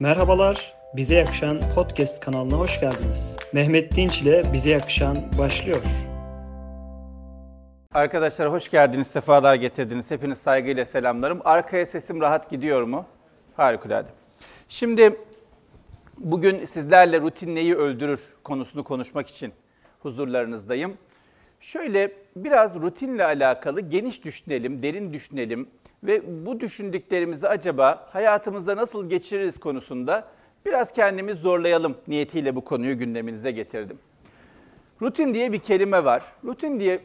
Merhabalar, Bize Yakışan Podcast kanalına hoş geldiniz. Mehmet Dinç ile Bize Yakışan başlıyor. Arkadaşlar hoş geldiniz, sefalar getirdiniz. Hepiniz saygıyla selamlarım. Arkaya sesim rahat gidiyor mu? Harikulade. Şimdi bugün sizlerle rutin neyi öldürür konusunu konuşmak için huzurlarınızdayım. Şöyle biraz rutinle alakalı geniş düşünelim, derin düşünelim ve bu düşündüklerimizi acaba hayatımızda nasıl geçiririz konusunda biraz kendimiz zorlayalım niyetiyle bu konuyu gündeminize getirdim. Rutin diye bir kelime var. Rutin diye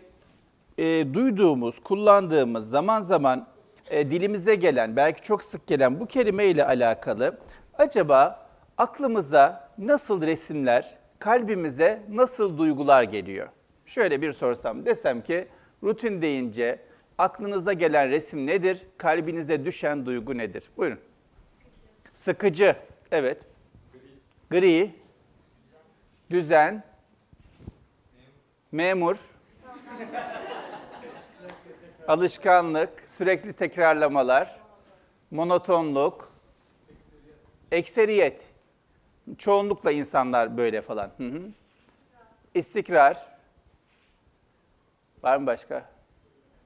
e, duyduğumuz, kullandığımız, zaman zaman e, dilimize gelen, belki çok sık gelen bu kelime ile alakalı acaba aklımıza nasıl resimler, kalbimize nasıl duygular geliyor? Şöyle bir sorsam, desem ki rutin deyince aklınıza gelen resim nedir? Kalbinize düşen duygu nedir? Buyurun. Sıkıcı, evet. Gri, düzen, memur, alışkanlık, sürekli tekrarlamalar, monotonluk, ekseriyet. Çoğunlukla insanlar böyle falan. Hı hı. İstikrar. Var mı başka?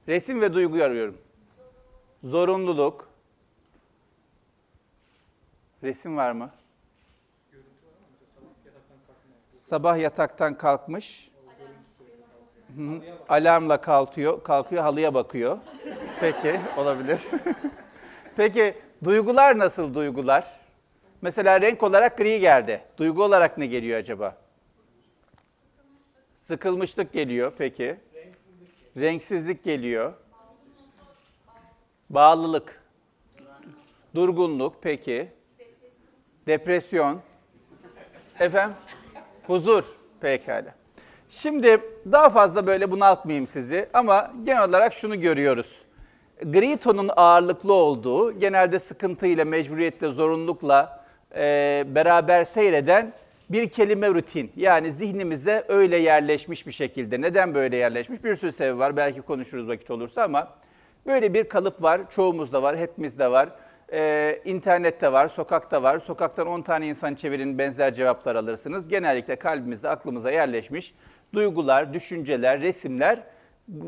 Resim ve duygu arıyorum. Zorunluluk. Resim var mı? Sabah yataktan kalkmış. Alarmla kalkıyor, kalkıyor halıya bakıyor. Peki, olabilir. Peki duygular nasıl duygular? Mesela renk olarak gri geldi. Duygu olarak ne geliyor acaba? Sıkılmışlık geliyor peki. Renksizlik, geliyor. Bağlılık. Durgunluk peki. Depresyon. Efendim? Huzur. Pekala. Şimdi daha fazla böyle bunaltmayayım sizi ama genel olarak şunu görüyoruz. Gri tonun ağırlıklı olduğu, genelde sıkıntıyla, mecburiyetle, zorunlulukla e, beraber seyreden bir kelime rutin. Yani zihnimize öyle yerleşmiş bir şekilde. Neden böyle yerleşmiş? Bir sürü sebebi var. Belki konuşuruz vakit olursa ama böyle bir kalıp var. Çoğumuzda var, hepimizde var. Ee, internette var, sokakta var. Sokaktan 10 tane insan çevirin benzer cevaplar alırsınız. Genellikle kalbimize, aklımıza yerleşmiş duygular, düşünceler, resimler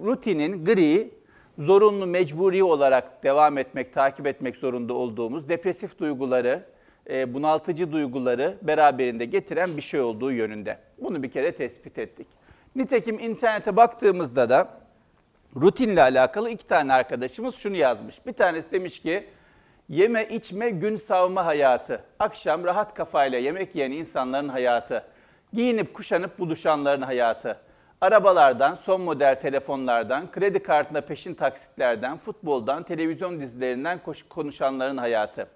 rutinin gri, zorunlu, mecburi olarak devam etmek, takip etmek zorunda olduğumuz depresif duyguları, e, bunaltıcı duyguları beraberinde getiren bir şey olduğu yönünde. Bunu bir kere tespit ettik. Nitekim internete baktığımızda da rutinle alakalı iki tane arkadaşımız şunu yazmış. Bir tanesi demiş ki yeme içme gün savma hayatı. Akşam rahat kafayla yemek yiyen insanların hayatı. Giyinip kuşanıp buluşanların hayatı. Arabalardan, son model telefonlardan, kredi kartına peşin taksitlerden, futboldan, televizyon dizilerinden konuşanların hayatı.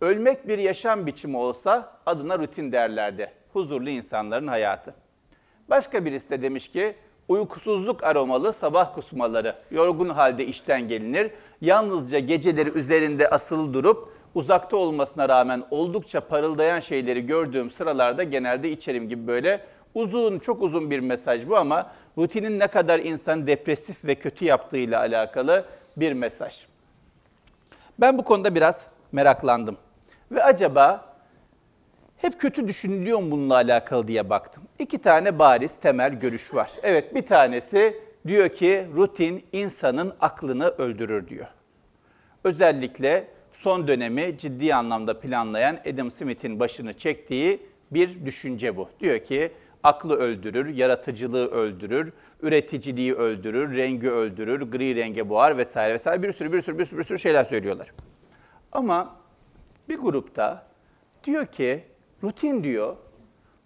Ölmek bir yaşam biçimi olsa adına rutin derlerdi. Huzurlu insanların hayatı. Başka birisi de demiş ki, uykusuzluk aromalı sabah kusmaları. Yorgun halde işten gelinir. Yalnızca geceleri üzerinde asılı durup uzakta olmasına rağmen oldukça parıldayan şeyleri gördüğüm sıralarda genelde içerim gibi böyle uzun, çok uzun bir mesaj bu ama rutinin ne kadar insanı depresif ve kötü yaptığıyla alakalı bir mesaj. Ben bu konuda biraz meraklandım. Ve acaba hep kötü düşünülüyor mu bununla alakalı diye baktım. İki tane bariz temel görüş var. Evet bir tanesi diyor ki rutin insanın aklını öldürür diyor. Özellikle son dönemi ciddi anlamda planlayan Adam Smith'in başını çektiği bir düşünce bu. Diyor ki aklı öldürür, yaratıcılığı öldürür, üreticiliği öldürür, rengi öldürür, gri renge boğar vesaire vesaire bir sürü bir sürü bir sürü, bir sürü şeyler söylüyorlar. Ama bir grupta diyor ki rutin diyor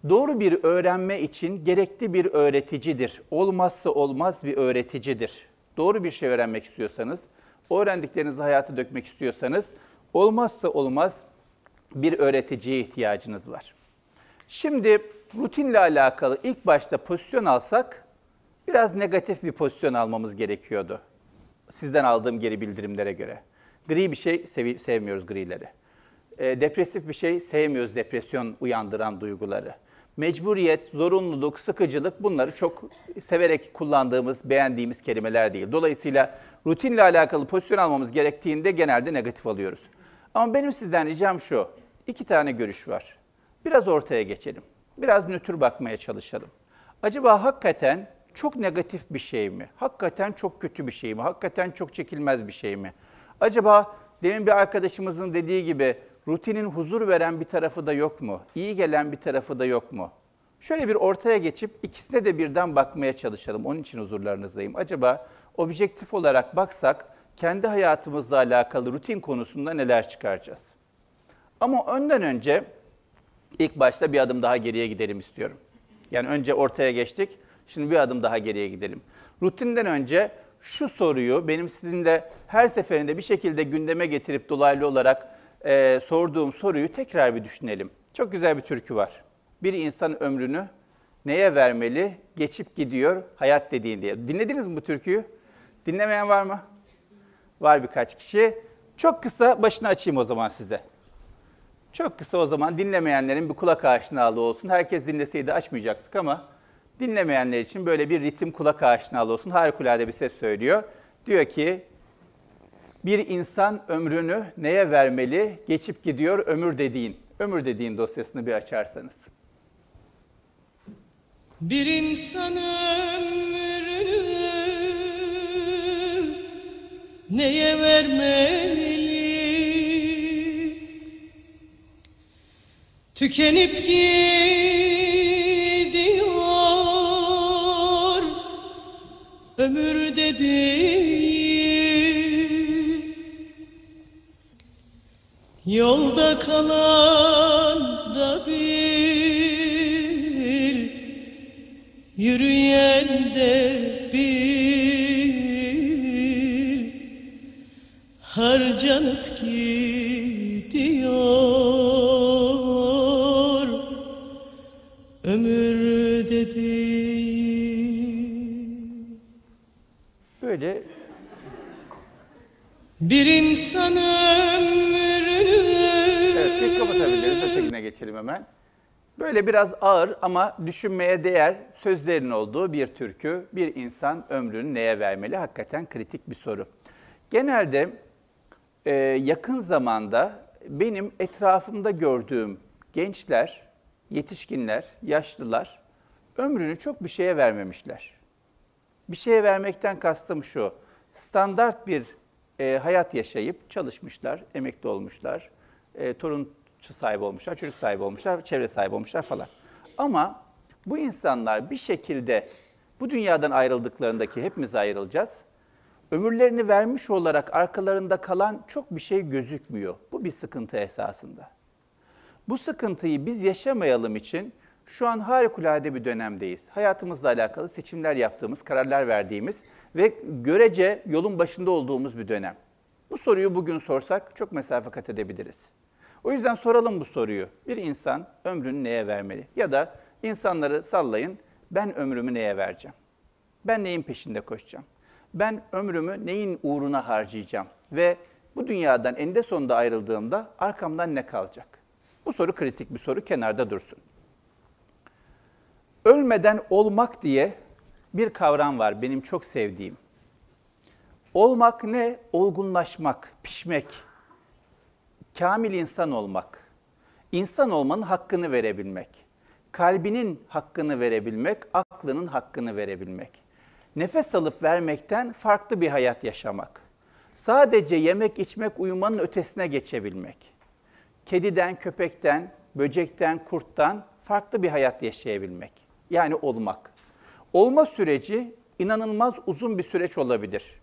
doğru bir öğrenme için gerekli bir öğreticidir. Olmazsa olmaz bir öğreticidir. Doğru bir şey öğrenmek istiyorsanız, öğrendiklerinizi hayata dökmek istiyorsanız olmazsa olmaz bir öğreticiye ihtiyacınız var. Şimdi rutinle alakalı ilk başta pozisyon alsak biraz negatif bir pozisyon almamız gerekiyordu. Sizden aldığım geri bildirimlere göre. Gri bir şey sev sevmiyoruz grileri. E, depresif bir şey sevmiyoruz depresyon uyandıran duyguları. Mecburiyet, zorunluluk, sıkıcılık bunları çok severek kullandığımız, beğendiğimiz kelimeler değil. Dolayısıyla rutinle alakalı pozisyon almamız gerektiğinde genelde negatif alıyoruz. Ama benim sizden ricam şu. İki tane görüş var. Biraz ortaya geçelim. Biraz nötr bakmaya çalışalım. Acaba hakikaten çok negatif bir şey mi? Hakikaten çok kötü bir şey mi? Hakikaten çok çekilmez bir şey mi? Acaba demin bir arkadaşımızın dediği gibi rutinin huzur veren bir tarafı da yok mu? İyi gelen bir tarafı da yok mu? Şöyle bir ortaya geçip ikisine de birden bakmaya çalışalım. Onun için huzurlarınızdayım. Acaba objektif olarak baksak kendi hayatımızla alakalı rutin konusunda neler çıkaracağız? Ama önden önce ilk başta bir adım daha geriye gidelim istiyorum. Yani önce ortaya geçtik, şimdi bir adım daha geriye gidelim. Rutinden önce şu soruyu benim sizinle her seferinde bir şekilde gündeme getirip dolaylı olarak e, sorduğum soruyu tekrar bir düşünelim. Çok güzel bir türkü var. Bir insan ömrünü neye vermeli? Geçip gidiyor hayat dediğin diye. Dinlediniz mi bu türküyü? Dinlemeyen var mı? Var birkaç kişi. Çok kısa başını açayım o zaman size. Çok kısa o zaman dinlemeyenlerin bir kulak aşinalığı olsun. Herkes dinleseydi açmayacaktık ama dinlemeyenler için böyle bir ritim kulak aşinalığı olsun. Harikulade bir ses söylüyor. Diyor ki, bir insan ömrünü neye vermeli? Geçip gidiyor ömür dediğin. Ömür dediğin dosyasını bir açarsanız. Bir insan ömrünü neye vermeli? Tükenip gidiyor ömür dediğin Yolda kalan da bir Yürüyen de bir. Harcanıp gidiyor Ömür dediğin Böyle Bir insan ömrünü Evet, tek kapatabiliriz. Ötekine geçelim hemen. Böyle biraz ağır ama düşünmeye değer sözlerin olduğu bir türkü. Bir insan ömrünü neye vermeli? Hakikaten kritik bir soru. Genelde e, yakın zamanda benim etrafımda gördüğüm gençler, yetişkinler, yaşlılar ömrünü çok bir şeye vermemişler. Bir şeye vermekten kastım şu. Standart bir e, hayat yaşayıp çalışmışlar, emekli olmuşlar, e, torun sahibi olmuşlar, çocuk sahibi olmuşlar, çevre sahibi olmuşlar falan. Ama bu insanlar bir şekilde bu dünyadan ayrıldıklarındaki hepimiz ayrılacağız. Ömürlerini vermiş olarak arkalarında kalan çok bir şey gözükmüyor. Bu bir sıkıntı esasında. Bu sıkıntıyı biz yaşamayalım için şu an harikulade bir dönemdeyiz. Hayatımızla alakalı seçimler yaptığımız, kararlar verdiğimiz ve görece yolun başında olduğumuz bir dönem. Bu soruyu bugün sorsak çok mesafe kat edebiliriz. O yüzden soralım bu soruyu. Bir insan ömrünü neye vermeli? Ya da insanları sallayın, ben ömrümü neye vereceğim? Ben neyin peşinde koşacağım? Ben ömrümü neyin uğruna harcayacağım? Ve bu dünyadan eninde sonunda ayrıldığımda arkamdan ne kalacak? Bu soru kritik bir soru, kenarda dursun. Ölmeden olmak diye bir kavram var benim çok sevdiğim. Olmak ne? Olgunlaşmak, pişmek. Kamil insan olmak. İnsan olmanın hakkını verebilmek. Kalbinin hakkını verebilmek, aklının hakkını verebilmek. Nefes alıp vermekten farklı bir hayat yaşamak. Sadece yemek, içmek, uyumanın ötesine geçebilmek. Kediden, köpekten, böcekten, kurttan farklı bir hayat yaşayabilmek. Yani olmak. Olma süreci inanılmaz uzun bir süreç olabilir.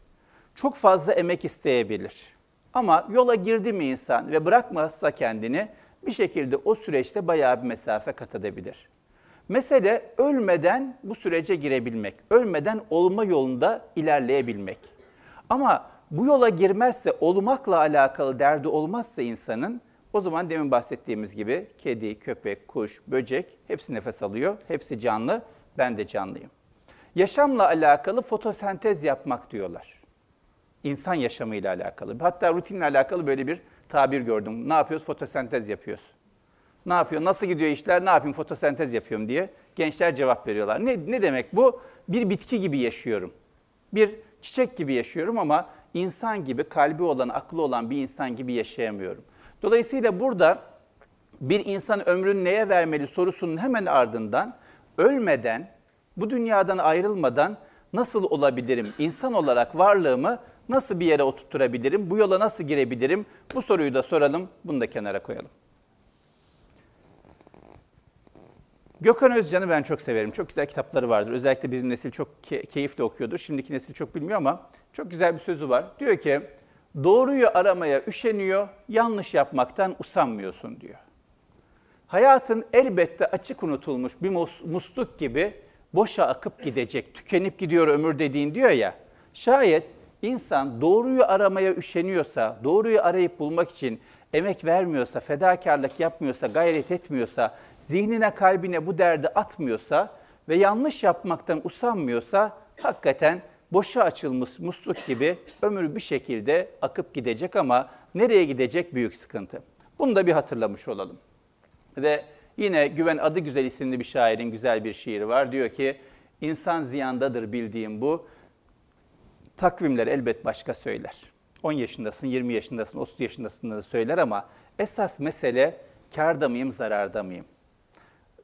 Çok fazla emek isteyebilir. Ama yola girdi mi insan ve bırakmazsa kendini bir şekilde o süreçte bayağı bir mesafe kat edebilir. Mesele ölmeden bu sürece girebilmek, ölmeden olma yolunda ilerleyebilmek. Ama bu yola girmezse, olmakla alakalı derdi olmazsa insanın, o zaman demin bahsettiğimiz gibi kedi, köpek, kuş, böcek hepsi nefes alıyor, hepsi canlı, ben de canlıyım. Yaşamla alakalı fotosentez yapmak diyorlar. İnsan yaşamıyla alakalı. Hatta rutinle alakalı böyle bir tabir gördüm. Ne yapıyoruz? Fotosentez yapıyoruz. Ne yapıyor? Nasıl gidiyor işler? Ne yapayım? Fotosentez yapıyorum diye gençler cevap veriyorlar. Ne, ne demek bu? Bir bitki gibi yaşıyorum. Bir çiçek gibi yaşıyorum ama insan gibi, kalbi olan, aklı olan bir insan gibi yaşayamıyorum. Dolayısıyla burada bir insan ömrünü neye vermeli sorusunun hemen ardından ölmeden, bu dünyadan ayrılmadan nasıl olabilirim? İnsan olarak varlığımı nasıl bir yere oturtturabilirim? Bu yola nasıl girebilirim? Bu soruyu da soralım, bunu da kenara koyalım. Gökhan Özcan'ı ben çok severim. Çok güzel kitapları vardır. Özellikle bizim nesil çok ke- keyifle okuyordur. Şimdiki nesil çok bilmiyor ama çok güzel bir sözü var. Diyor ki, doğruyu aramaya üşeniyor, yanlış yapmaktan usanmıyorsun diyor. Hayatın elbette açık unutulmuş bir mus- musluk gibi boşa akıp gidecek, tükenip gidiyor ömür dediğin diyor ya. Şayet insan doğruyu aramaya üşeniyorsa, doğruyu arayıp bulmak için emek vermiyorsa, fedakarlık yapmıyorsa, gayret etmiyorsa, zihnine kalbine bu derdi atmıyorsa ve yanlış yapmaktan usanmıyorsa hakikaten boşa açılmış musluk gibi ömür bir şekilde akıp gidecek ama nereye gidecek büyük sıkıntı. Bunu da bir hatırlamış olalım. Ve yine Güven Adı Güzel isimli bir şairin güzel bir şiiri var. Diyor ki, insan ziyandadır bildiğim bu. Takvimler elbet başka söyler. 10 yaşındasın, 20 yaşındasın, 30 yaşındasın da söyler ama esas mesele karda mıyım, zararda mıyım?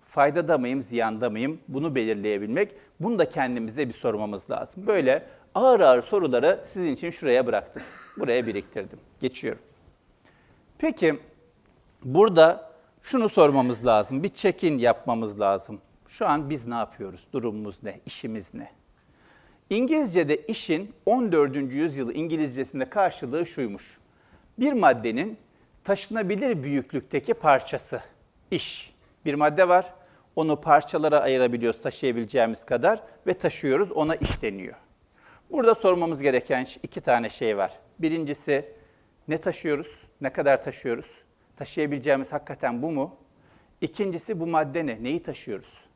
Faydada mıyım, ziyanda mıyım? Bunu belirleyebilmek. Bunu da kendimize bir sormamız lazım. Böyle ağır ağır soruları sizin için şuraya bıraktım. Buraya biriktirdim. Geçiyorum. Peki burada şunu sormamız lazım. Bir check-in yapmamız lazım. Şu an biz ne yapıyoruz? Durumumuz ne? İşimiz ne? İngilizce'de işin 14. yüzyıl İngilizcesinde karşılığı şuymuş. Bir maddenin taşınabilir büyüklükteki parçası. iş. Bir madde var. Onu parçalara ayırabiliyoruz taşıyabileceğimiz kadar ve taşıyoruz. Ona iş deniyor. Burada sormamız gereken iki tane şey var. Birincisi ne taşıyoruz? Ne kadar taşıyoruz? Taşıyabileceğimiz hakikaten bu mu? İkincisi bu madde ne? Neyi taşıyoruz?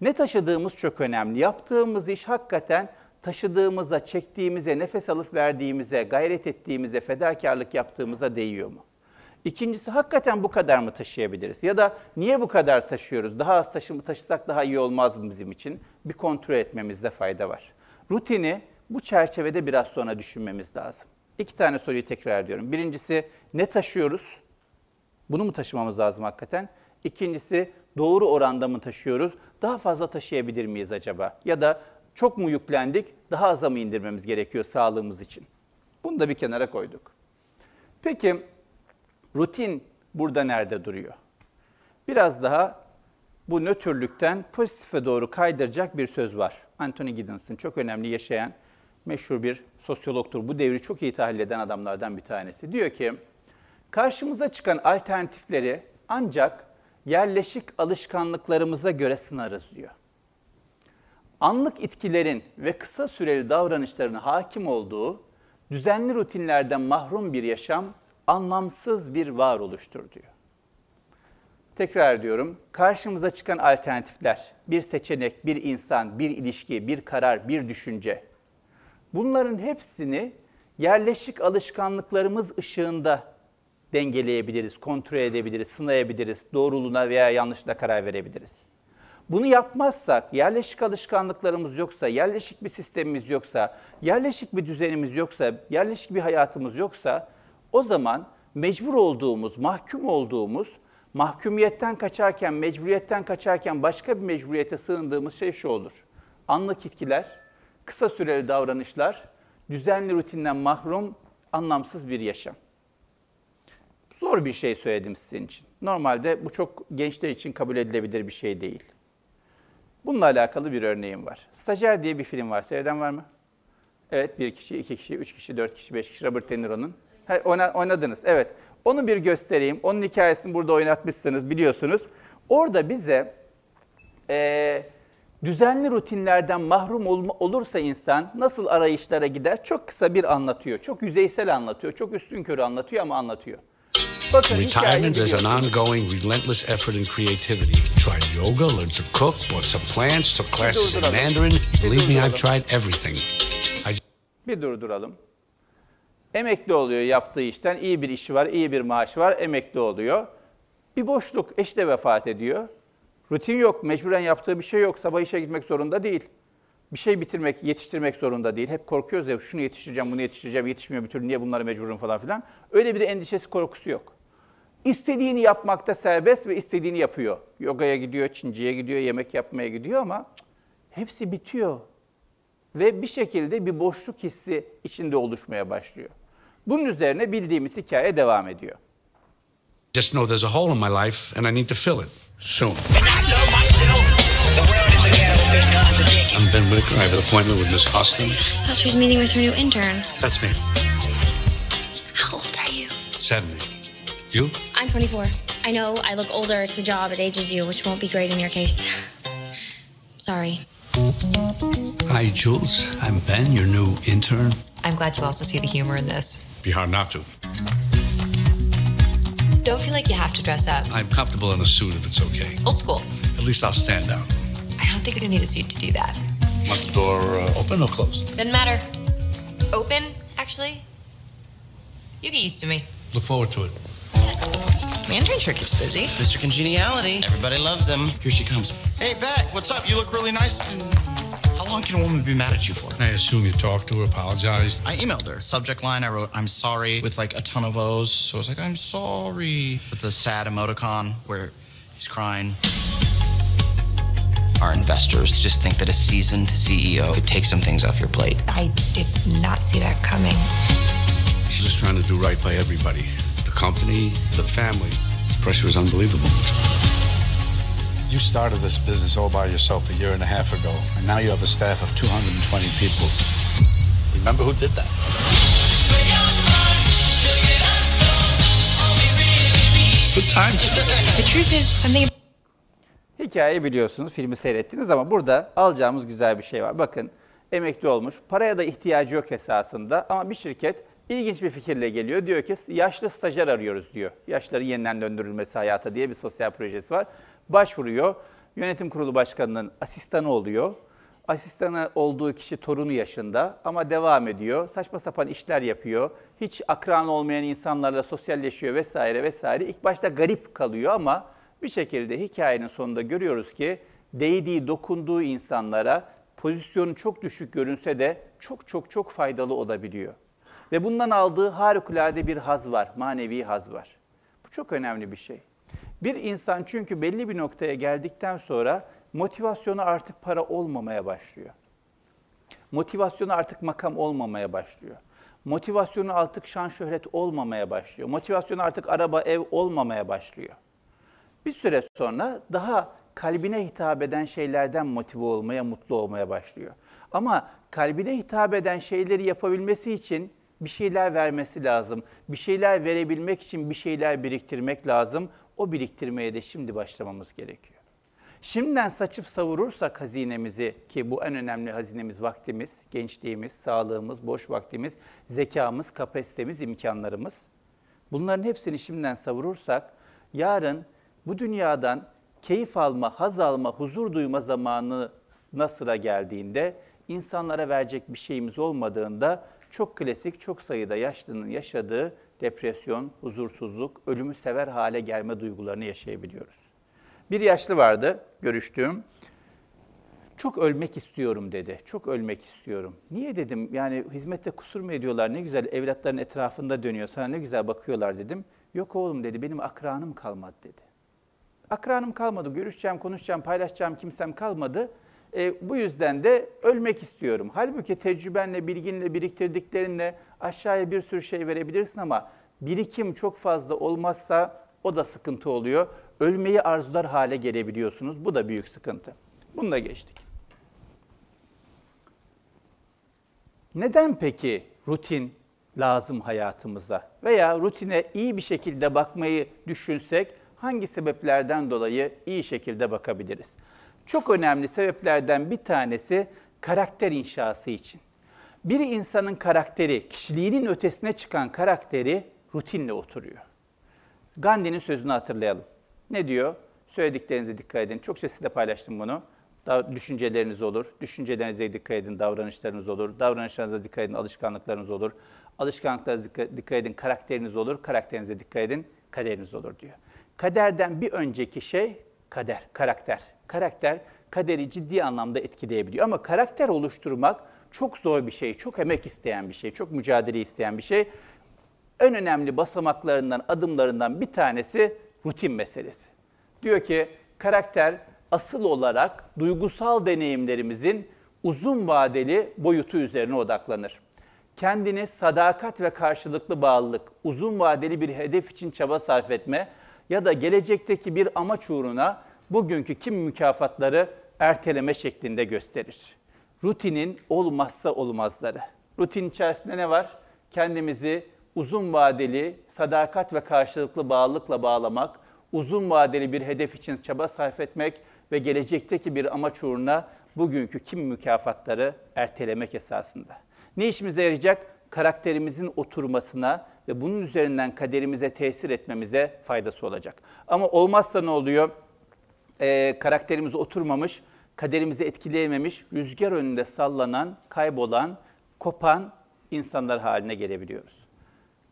Ne taşıdığımız çok önemli. Yaptığımız iş hakikaten taşıdığımıza, çektiğimize, nefes alıp verdiğimize, gayret ettiğimize, fedakarlık yaptığımıza değiyor mu? İkincisi hakikaten bu kadar mı taşıyabiliriz? Ya da niye bu kadar taşıyoruz? Daha az taşı, taşısak daha iyi olmaz mı bizim için? Bir kontrol etmemizde fayda var. Rutini bu çerçevede biraz sonra düşünmemiz lazım. İki tane soruyu tekrar ediyorum. Birincisi ne taşıyoruz? Bunu mu taşımamız lazım hakikaten? İkincisi doğru oranda mı taşıyoruz? Daha fazla taşıyabilir miyiz acaba? Ya da çok mu yüklendik? Daha aza mı indirmemiz gerekiyor sağlığımız için? Bunu da bir kenara koyduk. Peki rutin burada nerede duruyor? Biraz daha bu nötrlükten pozitife doğru kaydıracak bir söz var. Anthony Giddens'ın çok önemli yaşayan meşhur bir sosyologtur. Bu devri çok iyi tahlil eden adamlardan bir tanesi. Diyor ki, karşımıza çıkan alternatifleri ancak yerleşik alışkanlıklarımıza göre sınarız diyor. Anlık itkilerin ve kısa süreli davranışların hakim olduğu düzenli rutinlerden mahrum bir yaşam anlamsız bir varoluştur diyor. Tekrar diyorum, karşımıza çıkan alternatifler, bir seçenek, bir insan, bir ilişki, bir karar, bir düşünce. Bunların hepsini yerleşik alışkanlıklarımız ışığında dengeleyebiliriz, kontrol edebiliriz, sınayabiliriz, doğruluğuna veya yanlışına karar verebiliriz. Bunu yapmazsak, yerleşik alışkanlıklarımız yoksa, yerleşik bir sistemimiz yoksa, yerleşik bir düzenimiz yoksa, yerleşik bir hayatımız yoksa, o zaman mecbur olduğumuz, mahkum olduğumuz, mahkumiyetten kaçarken, mecburiyetten kaçarken başka bir mecburiyete sığındığımız şey şu olur. Anlık itkiler, kısa süreli davranışlar, düzenli rutinden mahrum, anlamsız bir yaşam. Zor bir şey söyledim sizin için. Normalde bu çok gençler için kabul edilebilir bir şey değil. Bununla alakalı bir örneğim var. Stajyer diye bir film var. Seyreden var mı? Evet, bir kişi, iki kişi, üç kişi, dört kişi, beş kişi. Robert De Niro'nun. Oynadınız, evet. Onu bir göstereyim. Onun hikayesini burada oynatmışsınız, biliyorsunuz. Orada bize eee, düzenli rutinlerden mahrum olma- olursa insan nasıl arayışlara gider? Çok kısa bir anlatıyor. Çok yüzeysel anlatıyor. Çok üstünkörü anlatıyor ama anlatıyor. Retirement is an ongoing, relentless effort in creativity. Tried yoga, learned to cook, bought some plants, took classes in. Mandarin. Believe me. I've tried everything. Bir durduralım. Emekli oluyor yaptığı işten. iyi bir işi var, iyi bir maaşı var. Emekli oluyor. Bir boşluk. Eşi de vefat ediyor. Rutin yok. Mecburen yaptığı bir şey yok. Sabah işe gitmek zorunda değil. Bir şey bitirmek, yetiştirmek zorunda değil. Hep korkuyoruz ya şunu yetiştireceğim, bunu yetiştireceğim, yetişmiyor bir türlü niye bunlara mecburum falan filan. Öyle bir de endişesi, korkusu yok. İstediğini yapmakta serbest ve istediğini yapıyor. Yogaya gidiyor, Çinci'ye gidiyor, yemek yapmaya gidiyor ama hepsi bitiyor. Ve bir şekilde bir boşluk hissi içinde oluşmaya başlıyor. Bunun üzerine bildiğimiz hikaye devam ediyor. Just know there's a hole in my life and I need to fill it soon. I'm Ben Whitaker. I have an appointment with Miss Austin. thought she was meeting with her new intern. That's me. How old are you? 70. You? I'm 24. I know I look older. It's a job. It ages you, which won't be great in your case. Sorry. Hi, Jules. I'm Ben, your new intern. I'm glad you also see the humor in this. Be hard not to. Don't feel like you have to dress up. I'm comfortable in a suit if it's okay. Old school. At least I'll stand out. I don't think you're gonna need a suit to do that. Want the door uh, open or closed? Doesn't matter. Open, actually. You get used to me. Look forward to it. My intern sure keeps busy. Mr. Congeniality. Everybody loves him. Here she comes. Hey, Beck, what's up? You look really nice. How long can a woman be mad at you for? I assume you talked to her, apologized. I emailed her. Subject line, I wrote, I'm sorry, with like a ton of O's. So I was like, I'm sorry. With the sad emoticon where he's crying. Our investors just think that a seasoned CEO could take some things off your plate. I did not see that coming. She's just trying to do right by everybody. The company, the family. Pressure is unbelievable. You started this business all by yourself a year and a half ago, and now you have a staff of 220 people. Remember who did that? Good times. The truth is, something Hikayeyi biliyorsunuz, filmi seyrettiniz ama burada alacağımız güzel bir şey var. Bakın emekli olmuş, paraya da ihtiyacı yok esasında ama bir şirket ilginç bir fikirle geliyor. Diyor ki yaşlı stajyer arıyoruz diyor. Yaşları yeniden döndürülmesi hayata diye bir sosyal projesi var. Başvuruyor. Yönetim kurulu başkanının asistanı oluyor. Asistanı olduğu kişi torunu yaşında ama devam ediyor. Saçma sapan işler yapıyor. Hiç akran olmayan insanlarla sosyalleşiyor vesaire vesaire. İlk başta garip kalıyor ama bir şekilde hikayenin sonunda görüyoruz ki değdiği, dokunduğu insanlara pozisyonu çok düşük görünse de çok çok çok faydalı olabiliyor. Ve bundan aldığı harikulade bir haz var, manevi haz var. Bu çok önemli bir şey. Bir insan çünkü belli bir noktaya geldikten sonra motivasyonu artık para olmamaya başlıyor. Motivasyonu artık makam olmamaya başlıyor. Motivasyonu artık şan şöhret olmamaya başlıyor. Motivasyonu artık araba, ev olmamaya başlıyor. Bir süre sonra daha kalbine hitap eden şeylerden motive olmaya, mutlu olmaya başlıyor. Ama kalbine hitap eden şeyleri yapabilmesi için bir şeyler vermesi lazım. Bir şeyler verebilmek için bir şeyler biriktirmek lazım. O biriktirmeye de şimdi başlamamız gerekiyor. Şimdiden saçıp savurursak hazinemizi ki bu en önemli hazinemiz vaktimiz, gençliğimiz, sağlığımız, boş vaktimiz, zekamız, kapasitemiz, imkanlarımız. Bunların hepsini şimdiden savurursak yarın bu dünyadan keyif alma, haz alma, huzur duyma zamanına sıra geldiğinde insanlara verecek bir şeyimiz olmadığında çok klasik, çok sayıda yaşlının yaşadığı depresyon, huzursuzluk, ölümü sever hale gelme duygularını yaşayabiliyoruz. Bir yaşlı vardı görüştüğüm. Çok ölmek istiyorum dedi. Çok ölmek istiyorum. Niye dedim? Yani hizmette kusur mu ediyorlar? Ne güzel evlatların etrafında dönüyor. Sana ne güzel bakıyorlar dedim. Yok oğlum dedi. Benim akranım kalmadı dedi. Akranım kalmadı. Görüşeceğim, konuşacağım, paylaşacağım kimsem kalmadı. E, bu yüzden de ölmek istiyorum. Halbuki tecrübenle, bilginle, biriktirdiklerinle aşağıya bir sürü şey verebilirsin ama birikim çok fazla olmazsa o da sıkıntı oluyor. Ölmeyi arzular hale gelebiliyorsunuz. Bu da büyük sıkıntı. Bunu da geçtik. Neden peki rutin lazım hayatımıza? Veya rutine iyi bir şekilde bakmayı düşünsek hangi sebeplerden dolayı iyi şekilde bakabiliriz? Çok önemli sebeplerden bir tanesi karakter inşası için. Bir insanın karakteri, kişiliğinin ötesine çıkan karakteri rutinle oturuyor. Gandhi'nin sözünü hatırlayalım. Ne diyor? Söylediklerinize dikkat edin. Çokça sizle paylaştım bunu. Da- Düşünceleriniz olur. Düşüncelerinize dikkat edin, davranışlarınız olur. Davranışlarınıza dikkat edin, alışkanlıklarınız olur. Alışkanlıklarınıza dikkat, edin, karakteriniz olur. Karakterinize dikkat edin, kaderiniz olur diyor. Kaderden bir önceki şey kader, karakter. Karakter kaderi ciddi anlamda etkileyebiliyor. Ama karakter oluşturmak çok zor bir şey, çok emek isteyen bir şey, çok mücadele isteyen bir şey. en önemli basamaklarından, adımlarından bir tanesi rutin meselesi. Diyor ki karakter asıl olarak duygusal deneyimlerimizin uzun vadeli boyutu üzerine odaklanır. Kendini sadakat ve karşılıklı bağlılık, uzun vadeli bir hedef için çaba sarf etme ya da gelecekteki bir amaç uğruna bugünkü kim mükafatları erteleme şeklinde gösterir. Rutinin olmazsa olmazları. Rutin içerisinde ne var? Kendimizi uzun vadeli sadakat ve karşılıklı bağlılıkla bağlamak, uzun vadeli bir hedef için çaba sarf etmek ve gelecekteki bir amaç uğruna bugünkü kim mükafatları ertelemek esasında. Ne işimize yarayacak? Karakterimizin oturmasına ve bunun üzerinden kaderimize tesir etmemize faydası olacak. Ama olmazsa ne oluyor? Ee, karakterimiz oturmamış, kaderimizi etkileyememiş, rüzgar önünde sallanan, kaybolan, kopan insanlar haline gelebiliyoruz.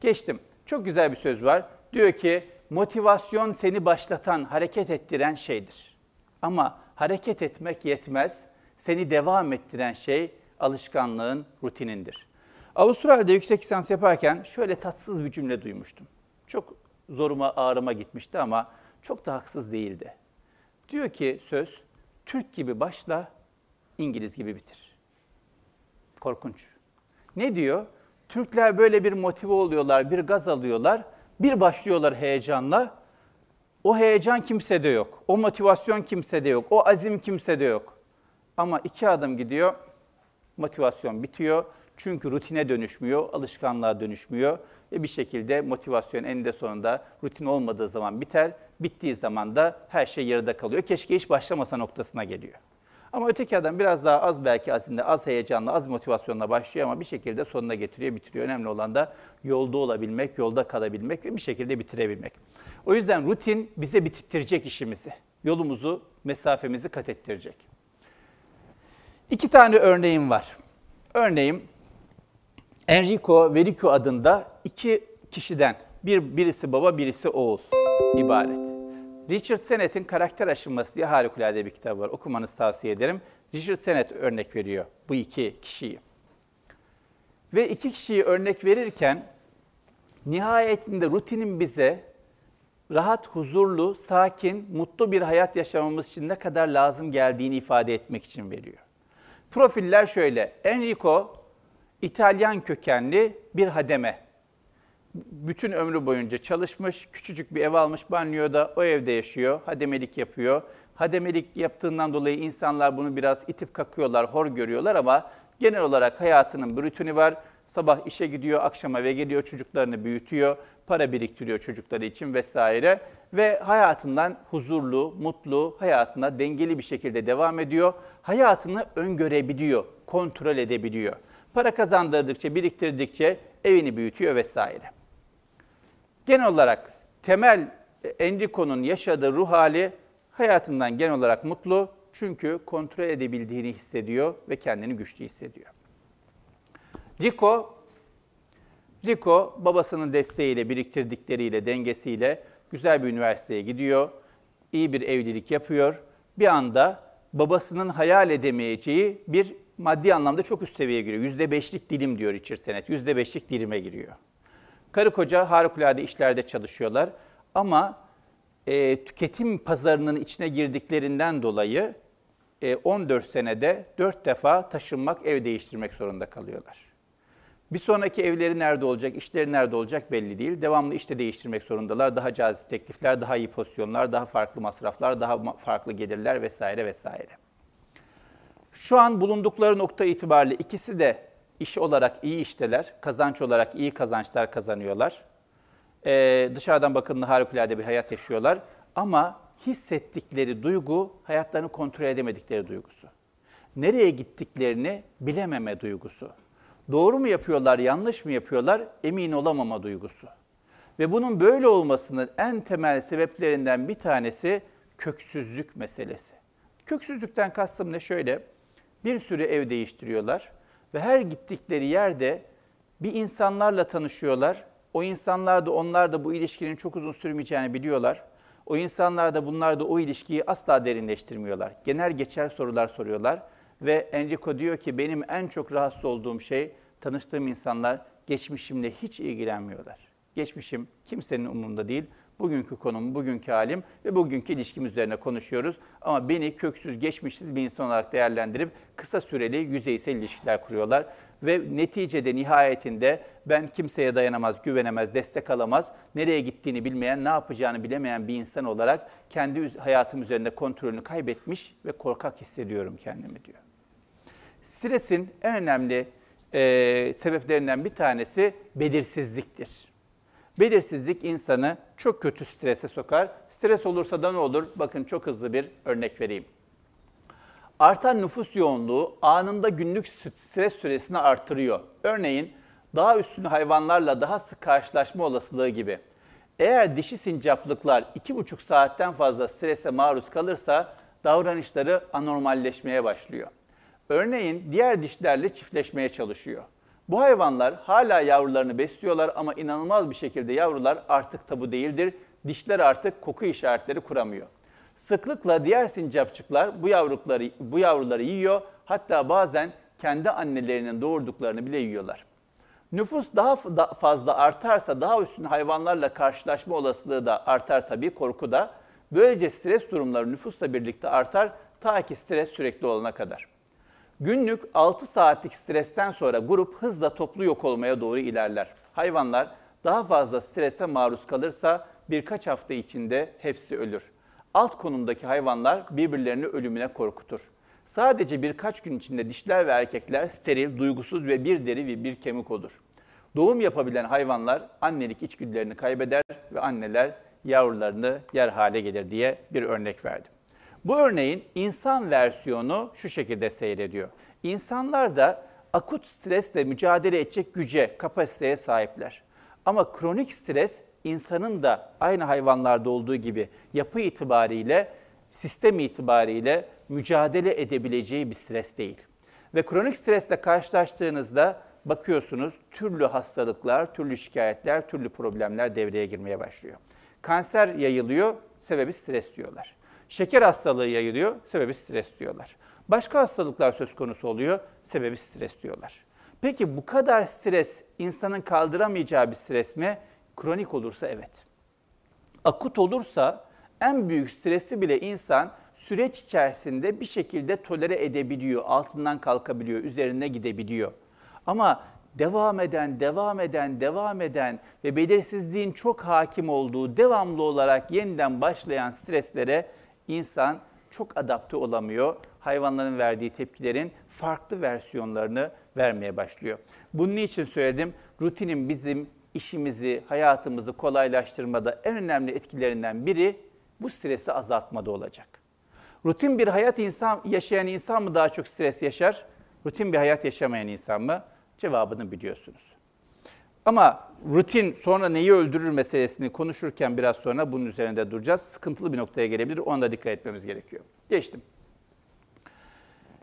Geçtim. Çok güzel bir söz var. Diyor ki motivasyon seni başlatan, hareket ettiren şeydir. Ama hareket etmek yetmez. Seni devam ettiren şey alışkanlığın rutinindir. Avustralya'da yüksek lisans yaparken şöyle tatsız bir cümle duymuştum. Çok zoruma ağrıma gitmişti ama çok da haksız değildi. Diyor ki söz, Türk gibi başla, İngiliz gibi bitir. Korkunç. Ne diyor? Türkler böyle bir motive oluyorlar, bir gaz alıyorlar, bir başlıyorlar heyecanla. O heyecan kimsede yok, o motivasyon kimsede yok, o azim kimsede yok. Ama iki adım gidiyor, motivasyon bitiyor. Çünkü rutine dönüşmüyor, alışkanlığa dönüşmüyor ve bir şekilde motivasyon eninde sonunda rutin olmadığı zaman biter. Bittiği zaman da her şey yarıda kalıyor. Keşke hiç başlamasa noktasına geliyor. Ama öteki adam biraz daha az belki azimle, az heyecanla, az motivasyonla başlıyor ama bir şekilde sonuna getiriyor, bitiriyor. Önemli olan da yolda olabilmek, yolda kalabilmek ve bir şekilde bitirebilmek. O yüzden rutin bize bitirtecek işimizi, yolumuzu, mesafemizi kat ettirecek. İki tane örneğim var. Örneğim Enrico ve Rico adında iki kişiden, bir birisi baba, birisi oğul ibaret. Richard Sennett'in Karakter Aşınması diye harikulade bir kitabı var. Okumanızı tavsiye ederim. Richard Sennett örnek veriyor bu iki kişiyi. Ve iki kişiyi örnek verirken nihayetinde rutinin bize rahat, huzurlu, sakin, mutlu bir hayat yaşamamız için ne kadar lazım geldiğini ifade etmek için veriyor. Profiller şöyle. Enrico İtalyan kökenli bir hademe. Bütün ömrü boyunca çalışmış, küçücük bir ev almış banyoda, o evde yaşıyor, hademelik yapıyor. Hademelik yaptığından dolayı insanlar bunu biraz itip kakıyorlar, hor görüyorlar ama genel olarak hayatının bir rutini var. Sabah işe gidiyor, akşama eve geliyor, çocuklarını büyütüyor, para biriktiriyor çocukları için vesaire. Ve hayatından huzurlu, mutlu, hayatına dengeli bir şekilde devam ediyor. Hayatını öngörebiliyor, kontrol edebiliyor. Para kazandırdıkça, biriktirdikçe evini büyütüyor vesaire. Genel olarak temel Enrico'nun yaşadığı ruh hali hayatından genel olarak mutlu. Çünkü kontrol edebildiğini hissediyor ve kendini güçlü hissediyor. Rico, Rico babasının desteğiyle, biriktirdikleriyle, dengesiyle güzel bir üniversiteye gidiyor. İyi bir evlilik yapıyor. Bir anda babasının hayal edemeyeceği bir maddi anlamda çok üst seviyeye giriyor. Yüzde beşlik dilim diyor Richard Sennett. Yüzde beşlik dilime giriyor. Karı koca harikulade işlerde çalışıyorlar ama e, tüketim pazarının içine girdiklerinden dolayı e, 14 senede 4 defa taşınmak, ev değiştirmek zorunda kalıyorlar. Bir sonraki evleri nerede olacak, işleri nerede olacak belli değil. Devamlı işte değiştirmek zorundalar. Daha cazip teklifler, daha iyi pozisyonlar, daha farklı masraflar, daha farklı gelirler vesaire vesaire. Şu an bulundukları nokta itibariyle ikisi de iş olarak iyi işteler, kazanç olarak iyi kazançlar kazanıyorlar. Ee, dışarıdan bakıldığında harikulade bir hayat yaşıyorlar. Ama hissettikleri duygu, hayatlarını kontrol edemedikleri duygusu. Nereye gittiklerini bilememe duygusu. Doğru mu yapıyorlar, yanlış mı yapıyorlar, emin olamama duygusu. Ve bunun böyle olmasının en temel sebeplerinden bir tanesi köksüzlük meselesi. Köksüzlükten kastım ne şöyle, bir sürü ev değiştiriyorlar ve her gittikleri yerde bir insanlarla tanışıyorlar. O insanlar da onlar da bu ilişkinin çok uzun sürmeyeceğini biliyorlar. O insanlar da bunlar da o ilişkiyi asla derinleştirmiyorlar. Genel geçer sorular soruyorlar ve Enrico diyor ki benim en çok rahatsız olduğum şey tanıştığım insanlar geçmişimle hiç ilgilenmiyorlar. geçmişim kimsenin umurunda değil. Bugünkü konum, bugünkü halim ve bugünkü ilişkim üzerine konuşuyoruz. Ama beni köksüz, geçmişsiz bir insan olarak değerlendirip kısa süreli, yüzeysel ilişkiler kuruyorlar. Ve neticede nihayetinde ben kimseye dayanamaz, güvenemez, destek alamaz, nereye gittiğini bilmeyen, ne yapacağını bilemeyen bir insan olarak kendi hayatım üzerinde kontrolünü kaybetmiş ve korkak hissediyorum kendimi diyor. Stresin en önemli e, sebeplerinden bir tanesi belirsizliktir. Belirsizlik insanı çok kötü strese sokar. Stres olursa da ne olur? Bakın çok hızlı bir örnek vereyim. Artan nüfus yoğunluğu anında günlük stres süresini artırıyor. Örneğin daha üstün hayvanlarla daha sık karşılaşma olasılığı gibi. Eğer dişi sincaplıklar 2,5 saatten fazla strese maruz kalırsa davranışları anormalleşmeye başlıyor. Örneğin diğer dişlerle çiftleşmeye çalışıyor. Bu hayvanlar hala yavrularını besliyorlar ama inanılmaz bir şekilde yavrular artık tabu değildir. Dişler artık koku işaretleri kuramıyor. Sıklıkla diğer sincapçıklar bu yavruları bu yavruları yiyor. Hatta bazen kendi annelerinin doğurduklarını bile yiyorlar. Nüfus daha fazla artarsa daha üstün hayvanlarla karşılaşma olasılığı da artar tabii korku da. Böylece stres durumları nüfusla birlikte artar ta ki stres sürekli olana kadar. Günlük 6 saatlik stresten sonra grup hızla toplu yok olmaya doğru ilerler. Hayvanlar daha fazla strese maruz kalırsa birkaç hafta içinde hepsi ölür. Alt konumdaki hayvanlar birbirlerini ölümüne korkutur. Sadece birkaç gün içinde dişler ve erkekler steril, duygusuz ve bir deri ve bir kemik olur. Doğum yapabilen hayvanlar annelik içgüdülerini kaybeder ve anneler yavrularını yer hale gelir diye bir örnek verdim. Bu örneğin insan versiyonu şu şekilde seyrediyor. İnsanlar da akut stresle mücadele edecek güce, kapasiteye sahipler. Ama kronik stres insanın da aynı hayvanlarda olduğu gibi yapı itibariyle, sistem itibariyle mücadele edebileceği bir stres değil. Ve kronik stresle karşılaştığınızda bakıyorsunuz türlü hastalıklar, türlü şikayetler, türlü problemler devreye girmeye başlıyor. Kanser yayılıyor, sebebi stres diyorlar. Şeker hastalığı yayılıyor, sebebi stres diyorlar. Başka hastalıklar söz konusu oluyor, sebebi stres diyorlar. Peki bu kadar stres insanın kaldıramayacağı bir stres mi? Kronik olursa evet. Akut olursa en büyük stresi bile insan süreç içerisinde bir şekilde tolere edebiliyor, altından kalkabiliyor, üzerine gidebiliyor. Ama devam eden, devam eden, devam eden ve belirsizliğin çok hakim olduğu, devamlı olarak yeniden başlayan streslere insan çok adapte olamıyor. Hayvanların verdiği tepkilerin farklı versiyonlarını vermeye başlıyor. Bunun için söyledim, rutinin bizim işimizi, hayatımızı kolaylaştırmada en önemli etkilerinden biri bu stresi azaltmada olacak. Rutin bir hayat insan yaşayan insan mı daha çok stres yaşar? Rutin bir hayat yaşamayan insan mı? Cevabını biliyorsunuz. Ama rutin sonra neyi öldürür meselesini konuşurken biraz sonra bunun üzerinde duracağız. Sıkıntılı bir noktaya gelebilir. Ona da dikkat etmemiz gerekiyor. Geçtim.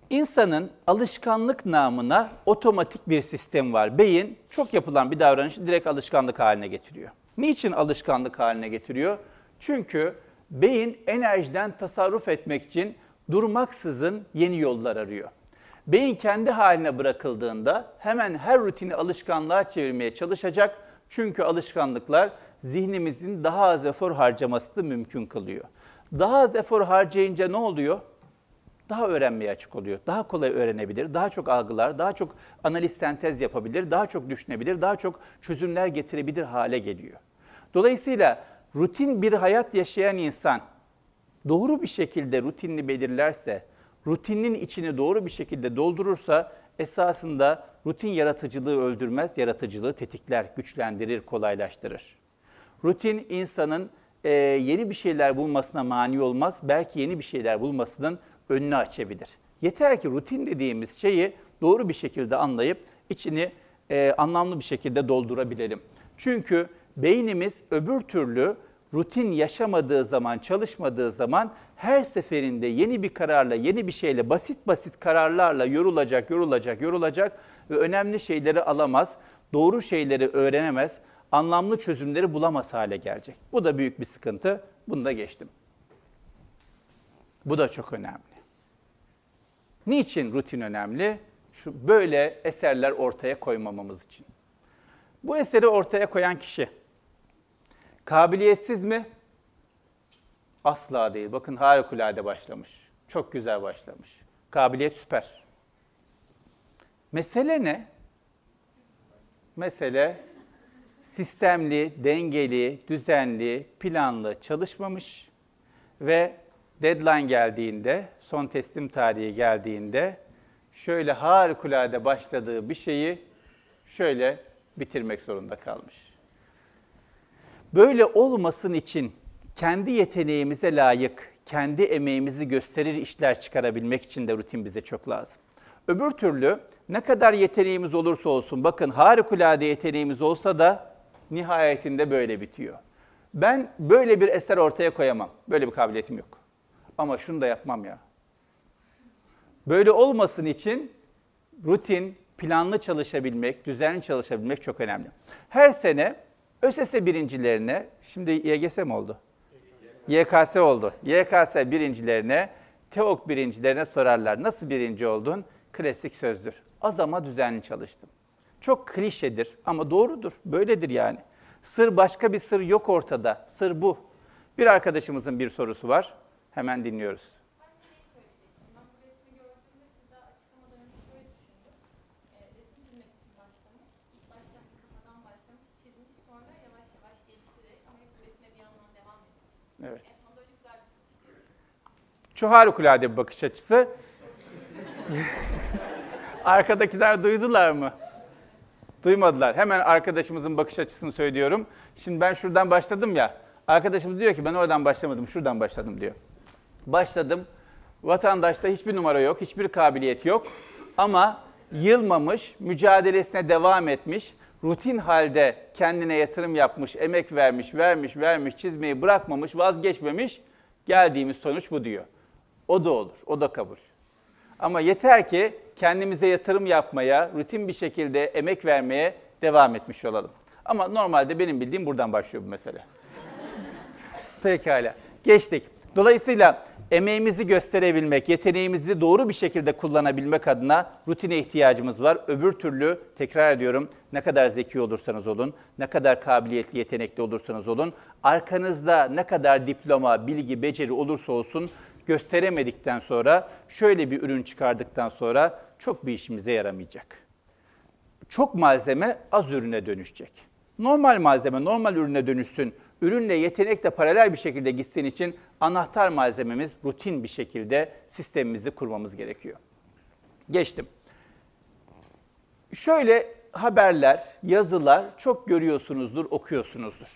İnsanın alışkanlık namına otomatik bir sistem var. Beyin çok yapılan bir davranışı direkt alışkanlık haline getiriyor. Niçin alışkanlık haline getiriyor? Çünkü beyin enerjiden tasarruf etmek için durmaksızın yeni yollar arıyor. Beyin kendi haline bırakıldığında hemen her rutini alışkanlığa çevirmeye çalışacak. Çünkü alışkanlıklar zihnimizin daha az efor harcamasını mümkün kılıyor. Daha az efor harcayınca ne oluyor? Daha öğrenmeye açık oluyor. Daha kolay öğrenebilir, daha çok algılar, daha çok analiz sentez yapabilir, daha çok düşünebilir, daha çok çözümler getirebilir hale geliyor. Dolayısıyla rutin bir hayat yaşayan insan doğru bir şekilde rutinini belirlerse, rutinin içini doğru bir şekilde doldurursa esasında rutin yaratıcılığı öldürmez, yaratıcılığı tetikler, güçlendirir, kolaylaştırır. Rutin insanın e, yeni bir şeyler bulmasına mani olmaz, belki yeni bir şeyler bulmasının önünü açabilir. Yeter ki rutin dediğimiz şeyi doğru bir şekilde anlayıp içini e, anlamlı bir şekilde doldurabilelim. Çünkü beynimiz öbür türlü rutin yaşamadığı zaman, çalışmadığı zaman her seferinde yeni bir kararla, yeni bir şeyle, basit basit kararlarla yorulacak, yorulacak, yorulacak ve önemli şeyleri alamaz, doğru şeyleri öğrenemez, anlamlı çözümleri bulamaz hale gelecek. Bu da büyük bir sıkıntı. Bunu da geçtim. Bu da çok önemli. Niçin rutin önemli? Şu böyle eserler ortaya koymamamız için. Bu eseri ortaya koyan kişi Kabiliyetsiz mi? Asla değil. Bakın harikulade başlamış. Çok güzel başlamış. Kabiliyet süper. Mesele ne? Mesele sistemli, dengeli, düzenli, planlı çalışmamış ve deadline geldiğinde, son teslim tarihi geldiğinde şöyle harikulade başladığı bir şeyi şöyle bitirmek zorunda kalmış. Böyle olmasın için kendi yeteneğimize layık, kendi emeğimizi gösterir işler çıkarabilmek için de rutin bize çok lazım. Öbür türlü ne kadar yeteneğimiz olursa olsun, bakın harikulade yeteneğimiz olsa da nihayetinde böyle bitiyor. Ben böyle bir eser ortaya koyamam. Böyle bir kabiliyetim yok. Ama şunu da yapmam ya. Böyle olmasın için rutin, planlı çalışabilmek, düzenli çalışabilmek çok önemli. Her sene ÖSS birincilerine, şimdi YGS mi oldu? YKS oldu. YKS birincilerine, TEOK birincilerine sorarlar. Nasıl birinci oldun? Klasik sözdür. Az ama düzenli çalıştım. Çok klişedir ama doğrudur. Böyledir yani. Sır başka bir sır yok ortada. Sır bu. Bir arkadaşımızın bir sorusu var. Hemen dinliyoruz. Evet. Şu harikulade bir bakış açısı. Arkadakiler duydular mı? Duymadılar. Hemen arkadaşımızın bakış açısını söylüyorum. Şimdi ben şuradan başladım ya. Arkadaşımız diyor ki ben oradan başlamadım, şuradan başladım diyor. Başladım. Vatandaşta hiçbir numara yok, hiçbir kabiliyet yok. Ama yılmamış, mücadelesine devam etmiş, rutin halde kendine yatırım yapmış, emek vermiş, vermiş, vermiş, çizmeyi bırakmamış, vazgeçmemiş. Geldiğimiz sonuç bu diyor. O da olur, o da kabul. Ama yeter ki kendimize yatırım yapmaya, rutin bir şekilde emek vermeye devam etmiş olalım. Ama normalde benim bildiğim buradan başlıyor bu mesele. Pekala. Geçtik. Dolayısıyla emeğimizi gösterebilmek, yeteneğimizi doğru bir şekilde kullanabilmek adına rutine ihtiyacımız var. Öbür türlü tekrar ediyorum ne kadar zeki olursanız olun, ne kadar kabiliyetli, yetenekli olursanız olun, arkanızda ne kadar diploma, bilgi, beceri olursa olsun gösteremedikten sonra, şöyle bir ürün çıkardıktan sonra çok bir işimize yaramayacak. Çok malzeme az ürüne dönüşecek. Normal malzeme normal ürüne dönüşsün, ürünle yetenekle paralel bir şekilde gitsin için anahtar malzememiz rutin bir şekilde sistemimizi kurmamız gerekiyor. Geçtim. Şöyle haberler, yazılar çok görüyorsunuzdur, okuyorsunuzdur.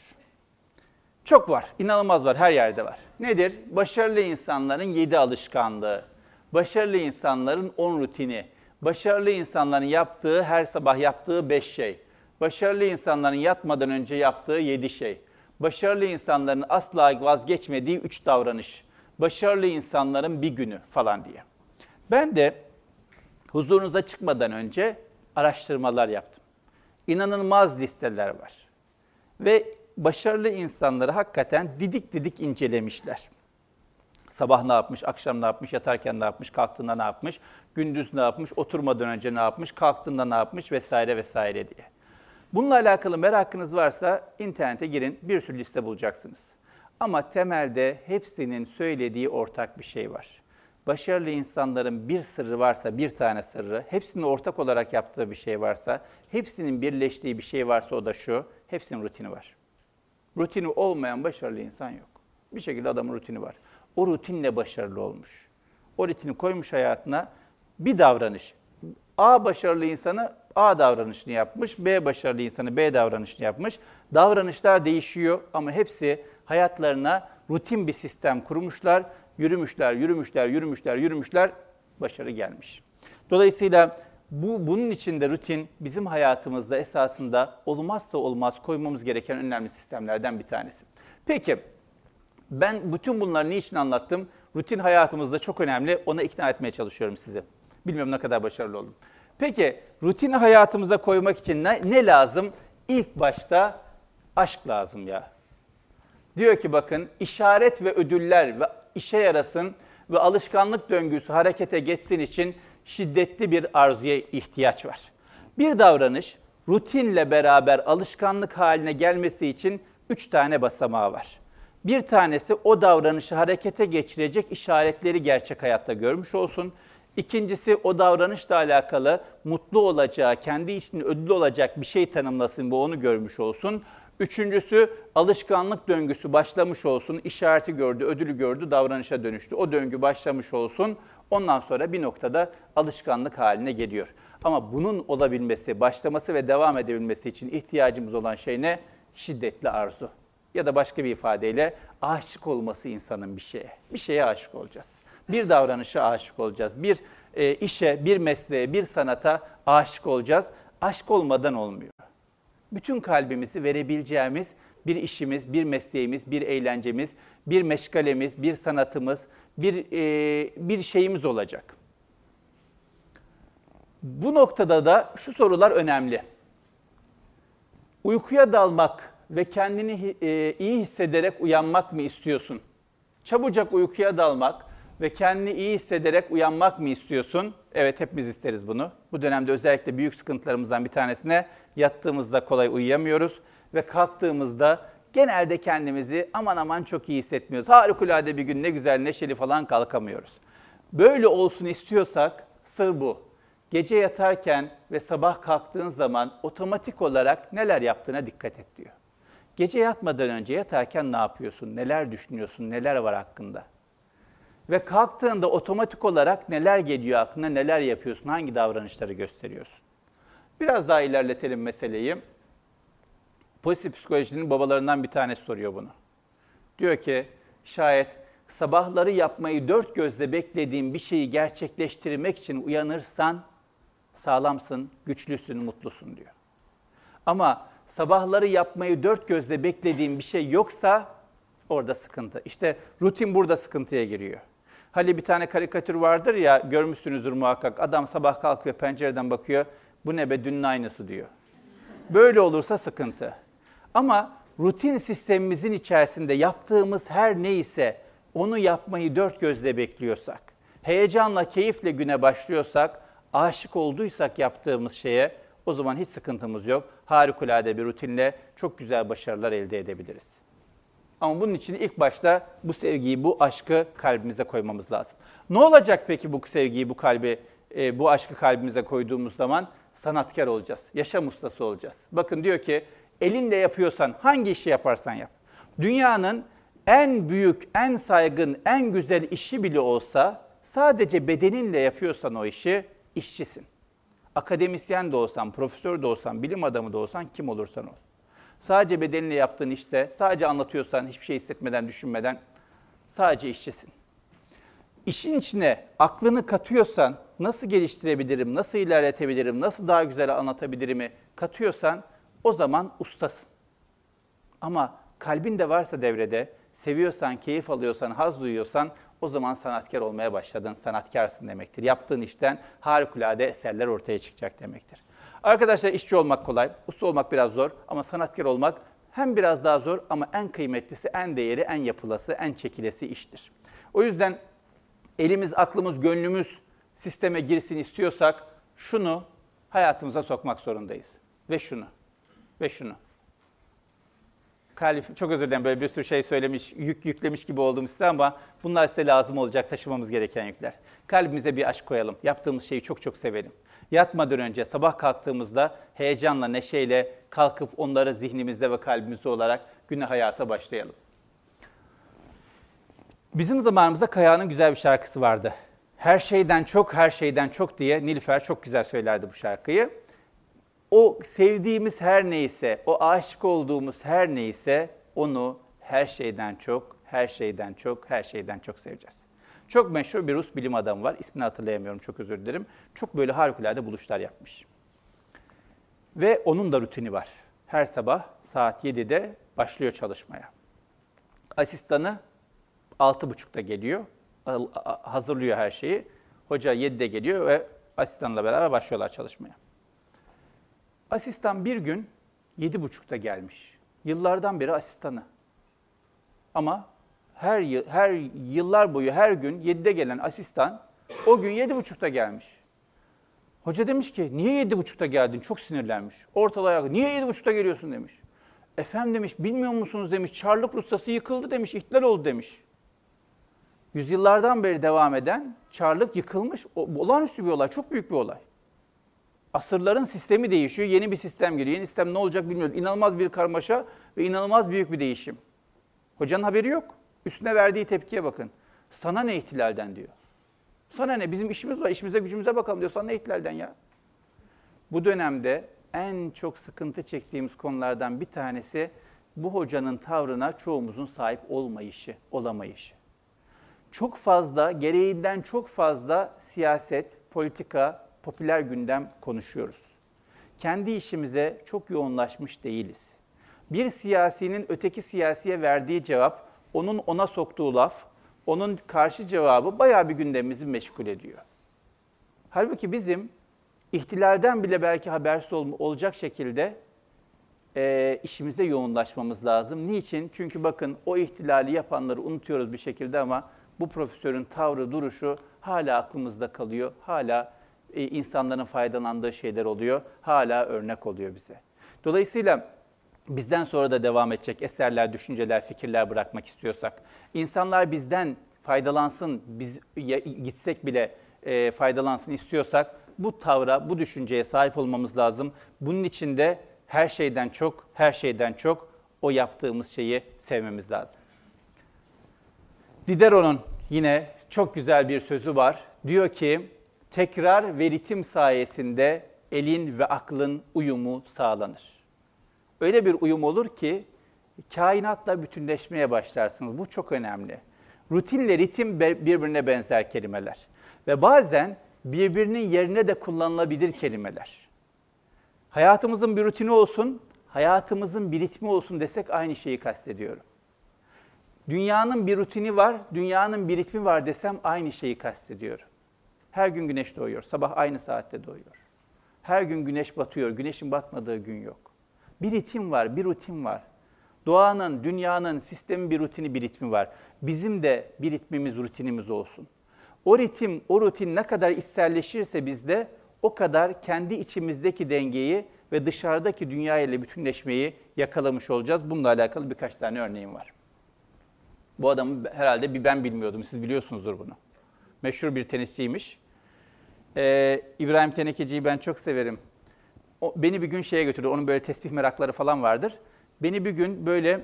Çok var, inanılmaz var, her yerde var. Nedir? Başarılı insanların yedi alışkanlığı, başarılı insanların on rutini, başarılı insanların yaptığı, her sabah yaptığı beş şey, başarılı insanların yatmadan önce yaptığı yedi şey, başarılı insanların asla vazgeçmediği üç davranış, başarılı insanların bir günü falan diye. Ben de huzurunuza çıkmadan önce araştırmalar yaptım. İnanılmaz listeler var. Ve başarılı insanları hakikaten didik didik incelemişler. Sabah ne yapmış, akşam ne yapmış, yatarken ne yapmış, kalktığında ne yapmış, gündüz ne yapmış, oturmadan önce ne yapmış, kalktığında ne yapmış vesaire vesaire diye. Bununla alakalı merakınız varsa internete girin, bir sürü liste bulacaksınız. Ama temelde hepsinin söylediği ortak bir şey var. Başarılı insanların bir sırrı varsa, bir tane sırrı, hepsinin ortak olarak yaptığı bir şey varsa, hepsinin birleştiği bir şey varsa o da şu, hepsinin rutini var. Rutini olmayan başarılı insan yok. Bir şekilde adamın rutini var. O rutinle başarılı olmuş. O rutini koymuş hayatına bir davranış. A başarılı insanı A davranışını yapmış, B başarılı insanı B davranışını yapmış. Davranışlar değişiyor ama hepsi hayatlarına rutin bir sistem kurmuşlar. Yürümüşler, yürümüşler, yürümüşler, yürümüşler, başarı gelmiş. Dolayısıyla bu bunun içinde rutin bizim hayatımızda esasında olmazsa olmaz koymamız gereken önemli sistemlerden bir tanesi. Peki ben bütün bunları niçin anlattım? Rutin hayatımızda çok önemli. Ona ikna etmeye çalışıyorum sizi. Bilmiyorum ne kadar başarılı oldum. Peki rutini hayatımıza koymak için ne, ne lazım? İlk başta aşk lazım ya. Diyor ki bakın işaret ve ödüller ve işe yarasın ve alışkanlık döngüsü harekete geçsin için şiddetli bir arzuya ihtiyaç var. Bir davranış rutinle beraber alışkanlık haline gelmesi için üç tane basamağı var. Bir tanesi o davranışı harekete geçirecek işaretleri gerçek hayatta görmüş olsun. İkincisi o davranışla alakalı mutlu olacağı, kendi için ödül olacak bir şey tanımlasın ve onu görmüş olsun. Üçüncüsü alışkanlık döngüsü başlamış olsun, işareti gördü, ödülü gördü, davranışa dönüştü. O döngü başlamış olsun, ondan sonra bir noktada alışkanlık haline geliyor. Ama bunun olabilmesi, başlaması ve devam edebilmesi için ihtiyacımız olan şey ne? Şiddetli arzu. Ya da başka bir ifadeyle aşık olması insanın bir şeye. Bir şeye aşık olacağız. Bir davranışa aşık olacağız. Bir e, işe, bir mesleğe, bir sanata aşık olacağız. Aşk olmadan olmuyor bütün kalbimizi verebileceğimiz bir işimiz, bir mesleğimiz, bir eğlencemiz, bir meşgalemiz, bir sanatımız, bir e, bir şeyimiz olacak. Bu noktada da şu sorular önemli. Uykuya dalmak ve kendini e, iyi hissederek uyanmak mı istiyorsun? Çabucak uykuya dalmak ve kendini iyi hissederek uyanmak mı istiyorsun? Evet hepimiz isteriz bunu. Bu dönemde özellikle büyük sıkıntılarımızdan bir tanesine yattığımızda kolay uyuyamıyoruz ve kalktığımızda genelde kendimizi aman aman çok iyi hissetmiyoruz. Harikulade bir gün ne güzel neşeli falan kalkamıyoruz. Böyle olsun istiyorsak sır bu. Gece yatarken ve sabah kalktığın zaman otomatik olarak neler yaptığına dikkat et diyor. Gece yatmadan önce yatarken ne yapıyorsun? Neler düşünüyorsun? Neler var hakkında? Ve kalktığında otomatik olarak neler geliyor aklına, neler yapıyorsun, hangi davranışları gösteriyorsun? Biraz daha ilerletelim meseleyi. Pozitif psikolojinin babalarından bir tanesi soruyor bunu. Diyor ki şayet sabahları yapmayı dört gözle beklediğin bir şeyi gerçekleştirmek için uyanırsan sağlamsın, güçlüsün, mutlusun diyor. Ama sabahları yapmayı dört gözle beklediğin bir şey yoksa orada sıkıntı. İşte rutin burada sıkıntıya giriyor. Hani bir tane karikatür vardır ya görmüşsünüzdür muhakkak. Adam sabah kalkıyor pencereden bakıyor. Bu ne be dünün aynısı diyor. Böyle olursa sıkıntı. Ama rutin sistemimizin içerisinde yaptığımız her neyse onu yapmayı dört gözle bekliyorsak, heyecanla, keyifle güne başlıyorsak, aşık olduysak yaptığımız şeye o zaman hiç sıkıntımız yok. Harikulade bir rutinle çok güzel başarılar elde edebiliriz. Ama bunun için ilk başta bu sevgiyi, bu aşkı kalbimize koymamız lazım. Ne olacak peki bu sevgiyi, bu kalbi, e, bu aşkı kalbimize koyduğumuz zaman? Sanatkar olacağız, yaşam ustası olacağız. Bakın diyor ki, elinle yapıyorsan, hangi işi yaparsan yap. Dünyanın en büyük, en saygın, en güzel işi bile olsa, sadece bedeninle yapıyorsan o işi, işçisin. Akademisyen de olsan, profesör de olsan, bilim adamı da olsan, kim olursan ol. Sadece bedeninle yaptığın işte, sadece anlatıyorsan, hiçbir şey hissetmeden, düşünmeden sadece işçisin. İşin içine aklını katıyorsan, nasıl geliştirebilirim, nasıl ilerletebilirim, nasıl daha güzel anlatabilirimi katıyorsan o zaman ustasın. Ama kalbin de varsa devrede, seviyorsan, keyif alıyorsan, haz duyuyorsan o zaman sanatkar olmaya başladın, sanatkarsın demektir. Yaptığın işten harikulade eserler ortaya çıkacak demektir. Arkadaşlar işçi olmak kolay, usta olmak biraz zor ama sanatkar olmak hem biraz daha zor ama en kıymetlisi, en değeri, en yapılası, en çekilesi iştir. O yüzden elimiz, aklımız, gönlümüz sisteme girsin istiyorsak şunu hayatımıza sokmak zorundayız. Ve şunu, ve şunu. Kalif, çok özür dilerim böyle bir sürü şey söylemiş, yük yüklemiş gibi oldum size ama bunlar size lazım olacak, taşımamız gereken yükler. Kalbimize bir aşk koyalım, yaptığımız şeyi çok çok sevelim. Yatmadan önce sabah kalktığımızda heyecanla, neşeyle kalkıp onları zihnimizde ve kalbimizde olarak güne hayata başlayalım. Bizim zamanımızda Kaya'nın güzel bir şarkısı vardı. Her şeyden çok, her şeyden çok diye Nilüfer çok güzel söylerdi bu şarkıyı. O sevdiğimiz her neyse, o aşık olduğumuz her neyse onu her şeyden çok, her şeyden çok, her şeyden çok seveceğiz. Çok meşhur bir Rus bilim adamı var. İsmini hatırlayamıyorum çok özür dilerim. Çok böyle harikulade buluşlar yapmış. Ve onun da rutini var. Her sabah saat 7'de başlıyor çalışmaya. Asistanı 6.30'da geliyor. Hazırlıyor her şeyi. Hoca 7'de geliyor ve asistanla beraber başlıyorlar çalışmaya. Asistan bir gün 7.30'da gelmiş. Yıllardan beri asistanı. Ama her yıl, her yıllar boyu her gün 7'de gelen asistan o gün 7.30'da gelmiş. Hoca demiş ki niye 7.30'da geldin? Çok sinirlenmiş. Ortalığa niye 7.30'da geliyorsun demiş. Efendim demiş bilmiyor musunuz demiş Çarlık Rusyası yıkıldı demiş ihtilal oldu demiş. Yüzyıllardan beri devam eden Çarlık yıkılmış. O, olağanüstü bir olay, çok büyük bir olay. Asırların sistemi değişiyor, yeni bir sistem geliyor. Yeni sistem ne olacak bilmiyoruz. İnanılmaz bir karmaşa ve inanılmaz büyük bir değişim. Hocanın haberi yok. Üstüne verdiği tepkiye bakın. Sana ne ihtilalden diyor. Sana ne? Bizim işimiz var, işimize gücümüze bakalım diyor. Sana ne ihtilalden ya? Bu dönemde en çok sıkıntı çektiğimiz konulardan bir tanesi bu hocanın tavrına çoğumuzun sahip olmayışı, olamayışı. Çok fazla, gereğinden çok fazla siyaset, politika, popüler gündem konuşuyoruz. Kendi işimize çok yoğunlaşmış değiliz. Bir siyasinin öteki siyasiye verdiği cevap, onun ona soktuğu laf, onun karşı cevabı bayağı bir gündemimizi meşgul ediyor. Halbuki bizim ihtilalden bile belki habersiz ol- olacak şekilde e, işimize yoğunlaşmamız lazım. Niçin? Çünkü bakın o ihtilali yapanları unutuyoruz bir şekilde ama bu profesörün tavrı, duruşu hala aklımızda kalıyor. Hala e, insanların faydalandığı şeyler oluyor. Hala örnek oluyor bize. Dolayısıyla bizden sonra da devam edecek eserler, düşünceler, fikirler bırakmak istiyorsak, insanlar bizden faydalansın, biz gitsek bile e, faydalansın istiyorsak bu tavra, bu düşünceye sahip olmamız lazım. Bunun için de her şeyden çok, her şeyden çok o yaptığımız şeyi sevmemiz lazım. Diderot'un yine çok güzel bir sözü var. Diyor ki, tekrar ve ritim sayesinde elin ve aklın uyumu sağlanır. Öyle bir uyum olur ki kainatla bütünleşmeye başlarsınız. Bu çok önemli. Rutinle ritim birbirine benzer kelimeler. Ve bazen birbirinin yerine de kullanılabilir kelimeler. Hayatımızın bir rutini olsun, hayatımızın bir ritmi olsun desek aynı şeyi kastediyorum. Dünyanın bir rutini var, dünyanın bir ritmi var desem aynı şeyi kastediyorum. Her gün güneş doğuyor, sabah aynı saatte doğuyor. Her gün güneş batıyor, güneşin batmadığı gün yok. Bir ritim var, bir rutin var. Doğanın, dünyanın, sistemin bir rutini, bir ritmi var. Bizim de bir ritmimiz, rutinimiz olsun. O ritim, o rutin ne kadar içselleşirse bizde o kadar kendi içimizdeki dengeyi ve dışarıdaki dünya ile bütünleşmeyi yakalamış olacağız. Bununla alakalı birkaç tane örneğim var. Bu adamı herhalde bir ben bilmiyordum. Siz biliyorsunuzdur bunu. Meşhur bir tenisçiymiş. Ee, İbrahim Tenekeci'yi ben çok severim. O, beni bir gün şeye götürdü. Onun böyle tesbih merakları falan vardır. Beni bir gün böyle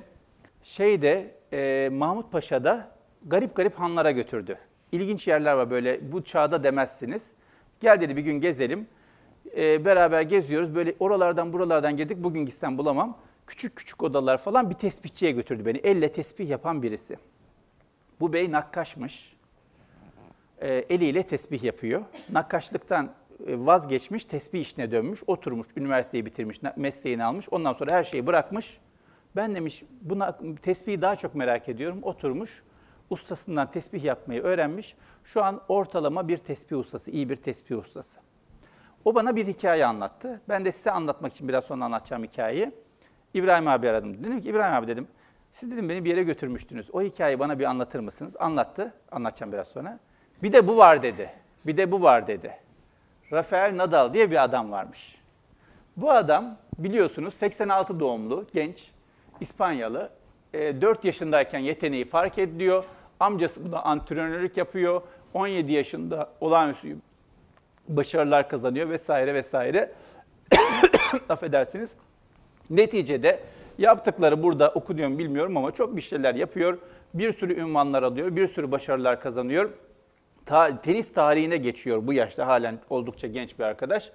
şeyde e, Mahmut Paşa'da garip garip hanlara götürdü. İlginç yerler var böyle. Bu çağda demezsiniz. Gel dedi bir gün gezelim. Ee, beraber geziyoruz. Böyle oralardan buralardan girdik. Bugün gitsem bulamam. Küçük küçük odalar falan bir tesbihçiye götürdü beni. Elle tesbih yapan birisi. Bu bey nakkaşmış. Ee, eliyle tesbih yapıyor. Nakkaşlıktan e, vazgeçmiş, tesbih işine dönmüş, oturmuş, üniversiteyi bitirmiş, mesleğini almış. Ondan sonra her şeyi bırakmış. Ben demiş buna tesbihi daha çok merak ediyorum. Oturmuş, ustasından tesbih yapmayı öğrenmiş. Şu an ortalama bir tesbih ustası, iyi bir tesbih ustası. O bana bir hikaye anlattı. Ben de size anlatmak için biraz sonra anlatacağım hikayeyi. İbrahim abi aradım. Dedim ki İbrahim abi dedim, siz dedim beni bir yere götürmüştünüz. O hikayeyi bana bir anlatır mısınız? Anlattı. Anlatacağım biraz sonra. Bir de bu var dedi. Bir de bu var dedi. Rafael Nadal diye bir adam varmış. Bu adam biliyorsunuz 86 doğumlu, genç, İspanyalı. E, 4 yaşındayken yeteneği fark ediliyor. Amcası buna antrenörlük yapıyor. 17 yaşında olağanüstü başarılar kazanıyor vesaire vesaire. Affedersiniz. Neticede yaptıkları burada okunuyor mu bilmiyorum ama çok bir şeyler yapıyor. Bir sürü ünvanlar alıyor, bir sürü başarılar kazanıyor. Ta- tenis tarihine geçiyor bu yaşta halen oldukça genç bir arkadaş.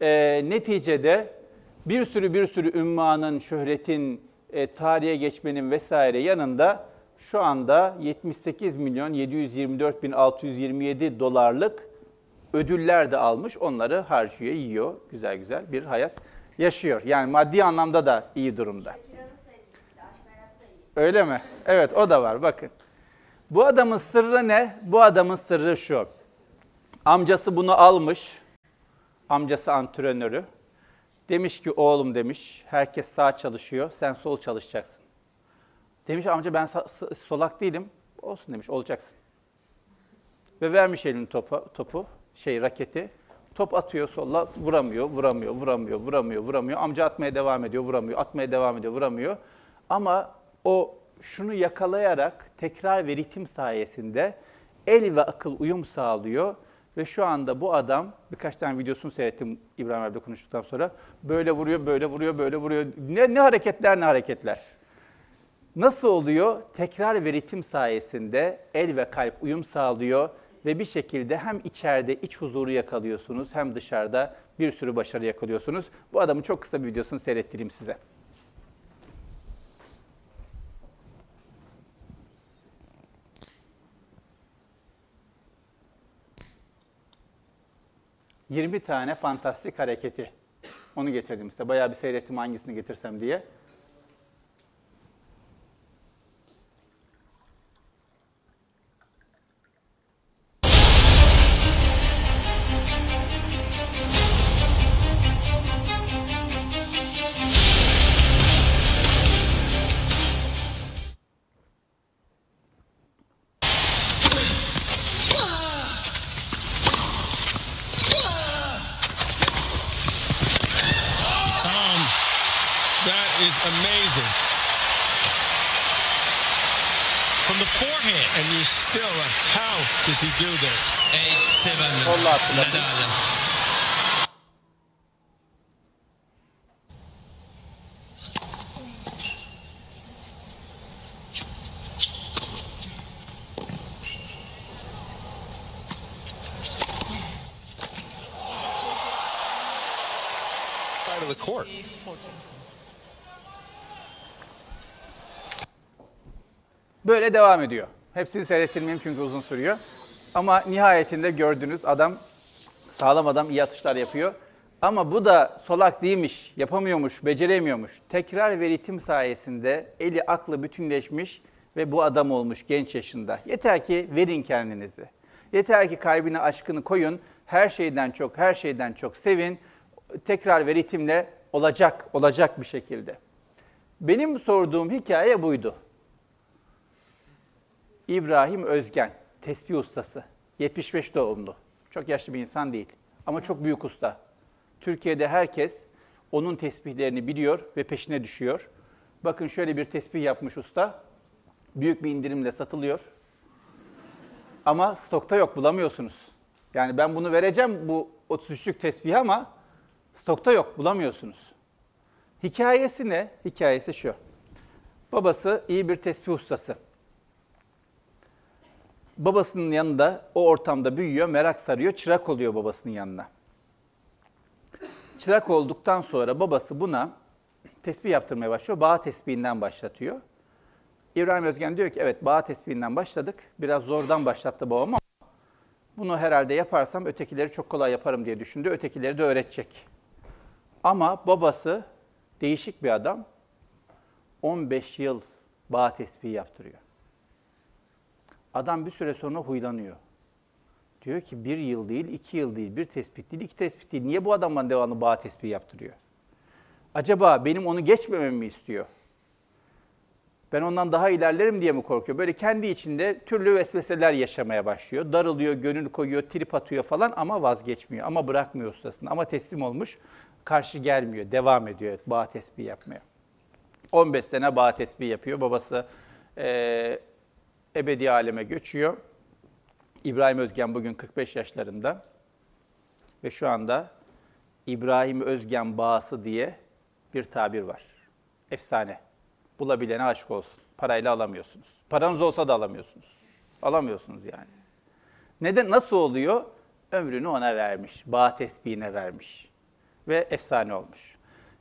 Ee, neticede bir sürü bir sürü ünvanın, şöhretin, e, tarihe geçmenin vesaire yanında şu anda 78 milyon 724 bin 627 dolarlık ödüller de almış. Onları harcıyor, yiyor. Güzel güzel bir hayat yaşıyor. Yani maddi anlamda da iyi durumda. Öyle mi? Evet o da var bakın. Bu adamın sırrı ne? Bu adamın sırrı şu. Amcası bunu almış. Amcası antrenörü. Demiş ki oğlum demiş herkes sağ çalışıyor sen sol çalışacaksın. Demiş amca ben solak değilim. Olsun demiş olacaksın. Ve vermiş elini topu, topu şey raketi. Top atıyor solla vuramıyor, vuramıyor, vuramıyor, vuramıyor, vuramıyor. Amca atmaya devam ediyor, vuramıyor, atmaya devam ediyor, vuramıyor. Ama o şunu yakalayarak tekrar ve ritim sayesinde el ve akıl uyum sağlıyor. Ve şu anda bu adam, birkaç tane videosunu seyrettim İbrahim abiyle konuştuktan sonra. Böyle vuruyor, böyle vuruyor, böyle vuruyor. Ne, ne hareketler, ne hareketler. Nasıl oluyor? Tekrar ve ritim sayesinde el ve kalp uyum sağlıyor ve bir şekilde hem içeride iç huzuru yakalıyorsunuz hem dışarıda bir sürü başarı yakalıyorsunuz. Bu adamın çok kısa bir videosunu seyrettireyim size. ...20 tane fantastik hareketi. Onu getirdim size. Bayağı bir seyrettim hangisini getirsem diye. Devam ediyor. Hepsini seyrettirmeyeyim çünkü uzun sürüyor. Ama nihayetinde gördünüz adam sağlam adam iyi atışlar yapıyor. Ama bu da solak değilmiş, yapamıyormuş, beceremiyormuş. Tekrar ve ritim sayesinde eli aklı bütünleşmiş ve bu adam olmuş genç yaşında. Yeter ki verin kendinizi. Yeter ki kalbine aşkını koyun. Her şeyden çok, her şeyden çok sevin. Tekrar ve ritimle olacak, olacak bir şekilde. Benim sorduğum hikaye buydu. İbrahim Özgen, tesbih ustası. 75 doğumlu. Çok yaşlı bir insan değil ama çok büyük usta. Türkiye'de herkes onun tesbihlerini biliyor ve peşine düşüyor. Bakın şöyle bir tesbih yapmış usta. Büyük bir indirimle satılıyor. Ama stokta yok, bulamıyorsunuz. Yani ben bunu vereceğim bu 33'lük tesbihi ama stokta yok, bulamıyorsunuz. Hikayesi ne? Hikayesi şu. Babası iyi bir tesbih ustası babasının yanında o ortamda büyüyor, merak sarıyor, çırak oluyor babasının yanına. Çırak olduktan sonra babası buna tesbih yaptırmaya başlıyor. Bağ tesbihinden başlatıyor. İbrahim Özgen diyor ki evet bağ tesbihinden başladık. Biraz zordan başlattı babam ama bunu herhalde yaparsam ötekileri çok kolay yaparım diye düşündü. Ötekileri de öğretecek. Ama babası değişik bir adam. 15 yıl bağ tesbihi yaptırıyor. Adam bir süre sonra huylanıyor. Diyor ki bir yıl değil, iki yıl değil, bir tespit değil, iki tespit değil. Niye bu adam bana devamlı bağ tespihi yaptırıyor? Acaba benim onu geçmememi mi istiyor? Ben ondan daha ilerlerim diye mi korkuyor? Böyle kendi içinde türlü vesveseler yaşamaya başlıyor. Darılıyor, gönül koyuyor, trip atıyor falan ama vazgeçmiyor. Ama bırakmıyor ustasını. Ama teslim olmuş, karşı gelmiyor, devam ediyor bağ tespihi yapmaya. 15 sene bağ tespihi yapıyor. Babası eee ebedi aleme göçüyor. İbrahim Özgen bugün 45 yaşlarında ve şu anda İbrahim Özgen bağısı diye bir tabir var. Efsane. Bulabilene aşk olsun. Parayla alamıyorsunuz. Paranız olsa da alamıyorsunuz. Alamıyorsunuz yani. Neden, nasıl oluyor? Ömrünü ona vermiş, bağ tesbihine vermiş ve efsane olmuş.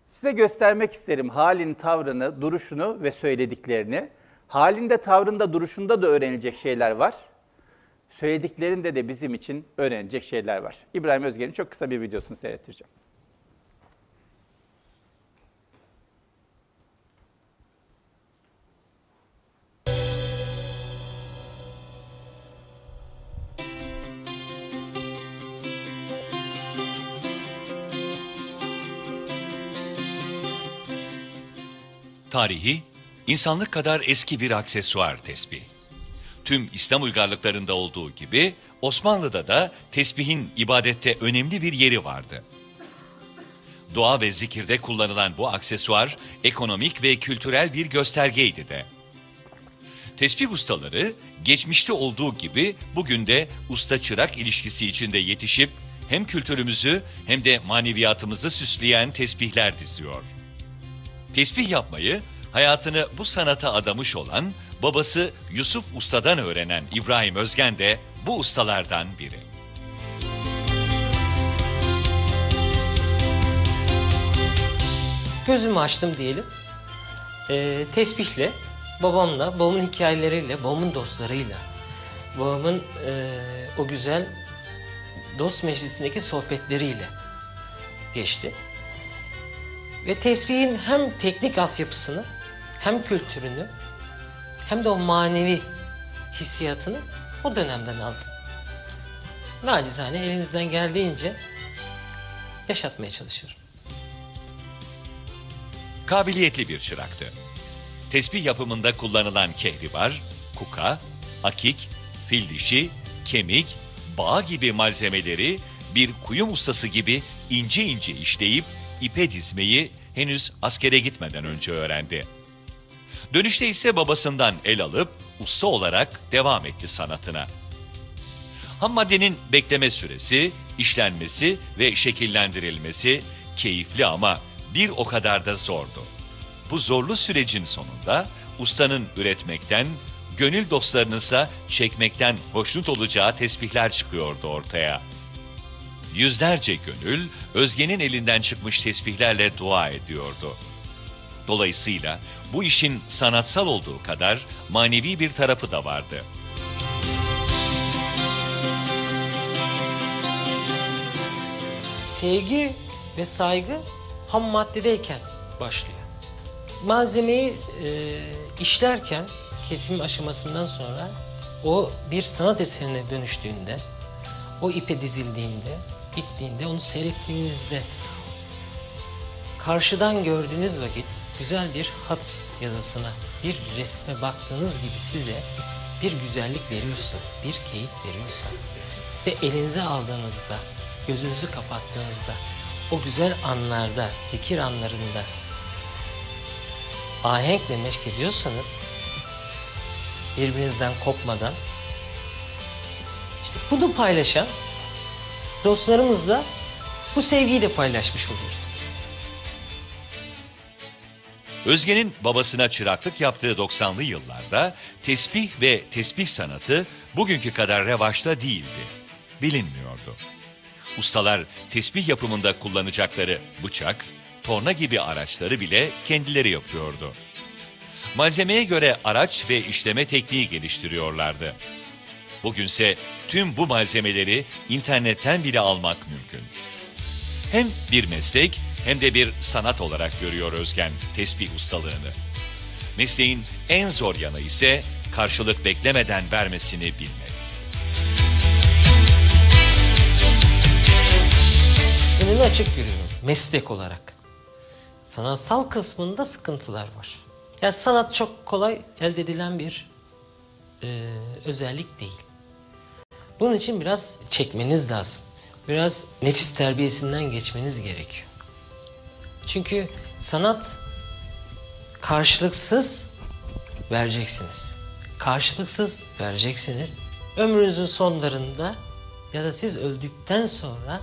Size göstermek isterim halin, tavrını, duruşunu ve söylediklerini. Halinde, tavrında, duruşunda da öğrenilecek şeyler var. Söylediklerinde de bizim için öğrenecek şeyler var. İbrahim Özgen'in çok kısa bir videosunu seyrettireceğim. Tarihi, insanlık kadar eski bir aksesuar tesbih. Tüm İslam uygarlıklarında olduğu gibi Osmanlı'da da tesbihin ibadette önemli bir yeri vardı. Dua ve zikirde kullanılan bu aksesuar ekonomik ve kültürel bir göstergeydi de. Tesbih ustaları geçmişte olduğu gibi bugün de usta-çırak ilişkisi içinde yetişip hem kültürümüzü hem de maneviyatımızı süsleyen tesbihler diziyor. Tesbih yapmayı hayatını bu sanata adamış olan babası Yusuf Usta'dan öğrenen İbrahim Özgen de bu ustalardan biri. Gözümü açtım diyelim. Ee, tesbihle, babamla, babamın hikayeleriyle, babamın dostlarıyla, babamın ee, o güzel dost meclisindeki sohbetleriyle geçti. Ve tesbihin hem teknik altyapısını, hem kültürünü, hem de o manevi hissiyatını o dönemden aldım. Nacizane elimizden geldiğince yaşatmaya çalışıyorum. Kabiliyetli bir çıraktı. Tesbih yapımında kullanılan kehribar, kuka, akik, fil dişi, kemik, bağ gibi malzemeleri bir kuyum ustası gibi ince ince işleyip ipe dizmeyi henüz askere gitmeden önce öğrendi. Dönüşte ise babasından el alıp usta olarak devam etti sanatına. Ham maddenin bekleme süresi, işlenmesi ve şekillendirilmesi keyifli ama bir o kadar da zordu. Bu zorlu sürecin sonunda ustanın üretmekten, gönül dostlarınıza çekmekten hoşnut olacağı tesbihler çıkıyordu ortaya. Yüzlerce gönül Özge'nin elinden çıkmış tesbihlerle dua ediyordu. Dolayısıyla bu işin sanatsal olduğu kadar manevi bir tarafı da vardı. sevgi ve saygı ham maddedeyken başlıyor. Malzemeyi e, işlerken kesim aşamasından sonra o bir sanat eserine dönüştüğünde, o ipe dizildiğinde, bittiğinde, onu seyrettiğinizde karşıdan gördüğünüz vakit güzel bir hat yazısına, bir resme baktığınız gibi size bir güzellik veriyorsa, bir keyif veriyorsa ve elinize aldığınızda, gözünüzü kapattığınızda, o güzel anlarda, zikir anlarında ahenkle meşk ediyorsanız, birbirinizden kopmadan, işte bunu paylaşan dostlarımızla bu sevgiyi de paylaşmış oluyoruz. Özge'nin babasına çıraklık yaptığı 90'lı yıllarda tesbih ve tesbih sanatı bugünkü kadar revaçta değildi. Bilinmiyordu. Ustalar tesbih yapımında kullanacakları bıçak, torna gibi araçları bile kendileri yapıyordu. Malzemeye göre araç ve işleme tekniği geliştiriyorlardı. Bugünse tüm bu malzemeleri internetten bile almak mümkün. Hem bir meslek hem de bir sanat olarak görüyor Özgen tesbih ustalığını. Mesleğin en zor yanı ise karşılık beklemeden vermesini bilmek. Önünü açık görüyorum meslek olarak. Sanatsal kısmında sıkıntılar var. Ya sanat çok kolay elde edilen bir e, özellik değil. Bunun için biraz çekmeniz lazım. Biraz nefis terbiyesinden geçmeniz gerekiyor. Çünkü sanat karşılıksız vereceksiniz. Karşılıksız vereceksiniz. Ömrünüzün sonlarında ya da siz öldükten sonra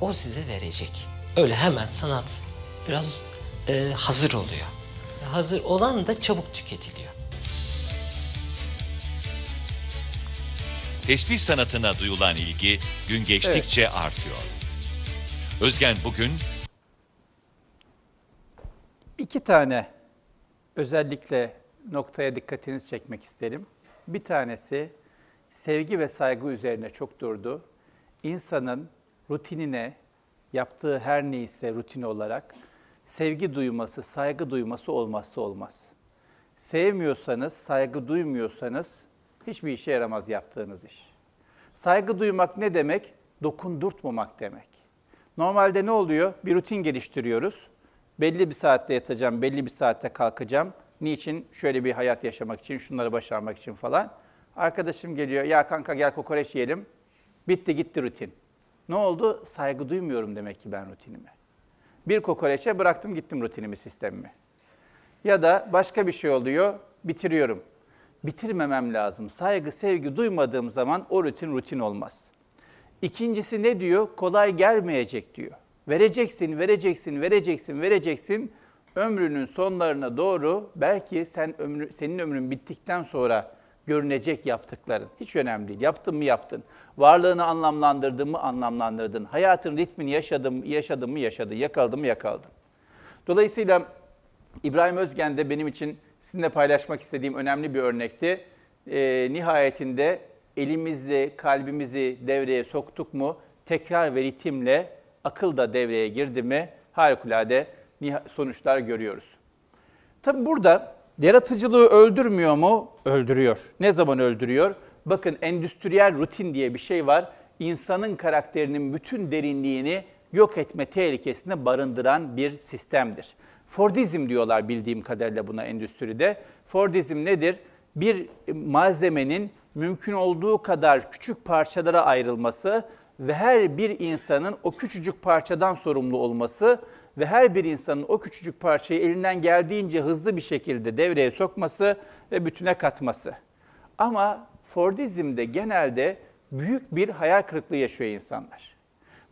o size verecek. Öyle hemen sanat biraz e, hazır oluyor. Hazır olan da çabuk tüketiliyor. Tesbih sanatına duyulan ilgi gün geçtikçe artıyor. Özgen bugün İki tane özellikle noktaya dikkatinizi çekmek isterim. Bir tanesi sevgi ve saygı üzerine çok durdu. İnsanın rutinine, yaptığı her neyse rutin olarak sevgi duyması, saygı duyması olmazsa olmaz. Sevmiyorsanız, saygı duymuyorsanız hiçbir işe yaramaz yaptığınız iş. Saygı duymak ne demek? Dokundurtmamak demek. Normalde ne oluyor? Bir rutin geliştiriyoruz. Belli bir saatte yatacağım, belli bir saatte kalkacağım. Niçin? Şöyle bir hayat yaşamak için, şunları başarmak için falan. Arkadaşım geliyor, ya kanka gel kokoreç yiyelim. Bitti gitti rutin. Ne oldu? Saygı duymuyorum demek ki ben rutinime. Bir kokoreçe bıraktım gittim rutinimi, sistemimi. Ya da başka bir şey oluyor, bitiriyorum. Bitirmemem lazım. Saygı, sevgi duymadığım zaman o rutin rutin olmaz. İkincisi ne diyor? Kolay gelmeyecek diyor. Vereceksin, vereceksin, vereceksin, vereceksin. Ömrünün sonlarına doğru belki sen ömrü, senin ömrün bittikten sonra görünecek yaptıkların. Hiç önemli değil. Yaptın mı yaptın. Varlığını anlamlandırdın mı anlamlandırdın. Hayatın ritmini yaşadın, yaşadın mı yaşadın. Yakaladın mı yakaladın. Dolayısıyla İbrahim Özgen de benim için sizinle paylaşmak istediğim önemli bir örnekti. Ee, nihayetinde elimizi, kalbimizi devreye soktuk mu, tekrar ve ritimle akıl da devreye girdi mi harikulade sonuçlar görüyoruz. Tabi burada yaratıcılığı öldürmüyor mu? Öldürüyor. Ne zaman öldürüyor? Bakın endüstriyel rutin diye bir şey var. İnsanın karakterinin bütün derinliğini yok etme tehlikesine barındıran bir sistemdir. Fordizm diyorlar bildiğim kadarıyla buna endüstride. Fordizm nedir? Bir malzemenin mümkün olduğu kadar küçük parçalara ayrılması ve her bir insanın o küçücük parçadan sorumlu olması ve her bir insanın o küçücük parçayı elinden geldiğince hızlı bir şekilde devreye sokması ve bütüne katması. Ama Fordizm'de genelde büyük bir hayal kırıklığı yaşıyor insanlar.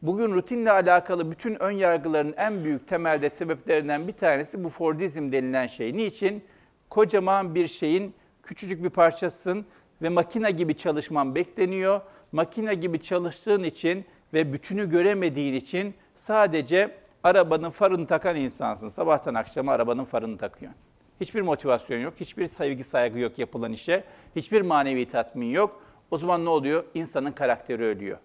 Bugün rutinle alakalı bütün ön yargıların en büyük temelde sebeplerinden bir tanesi bu Fordizm denilen şey. Niçin? Kocaman bir şeyin küçücük bir parçasısın ve makine gibi çalışman bekleniyor. Makine gibi çalıştığın için ve bütünü göremediğin için sadece arabanın farını takan insansın. Sabahtan akşama arabanın farını takıyorsun. Hiçbir motivasyon yok, hiçbir sevgi saygı yok yapılan işe, hiçbir manevi tatmin yok. O zaman ne oluyor? İnsanın karakteri ölüyor.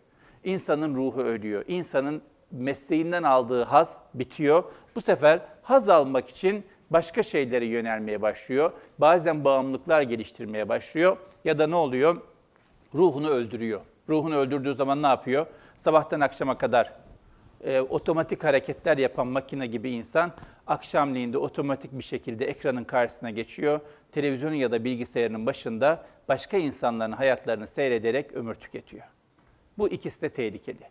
İnsanın ruhu ölüyor. İnsanın mesleğinden aldığı haz bitiyor. Bu sefer haz almak için başka şeylere yönelmeye başlıyor. Bazen bağımlılıklar geliştirmeye başlıyor. Ya da ne oluyor? Ruhunu öldürüyor. Ruhunu öldürdüğü zaman ne yapıyor? Sabahtan akşama kadar e, otomatik hareketler yapan makine gibi insan akşamleyin de otomatik bir şekilde ekranın karşısına geçiyor. Televizyonun ya da bilgisayarın başında başka insanların hayatlarını seyrederek ömür tüketiyor. Bu ikisi de tehlikeli.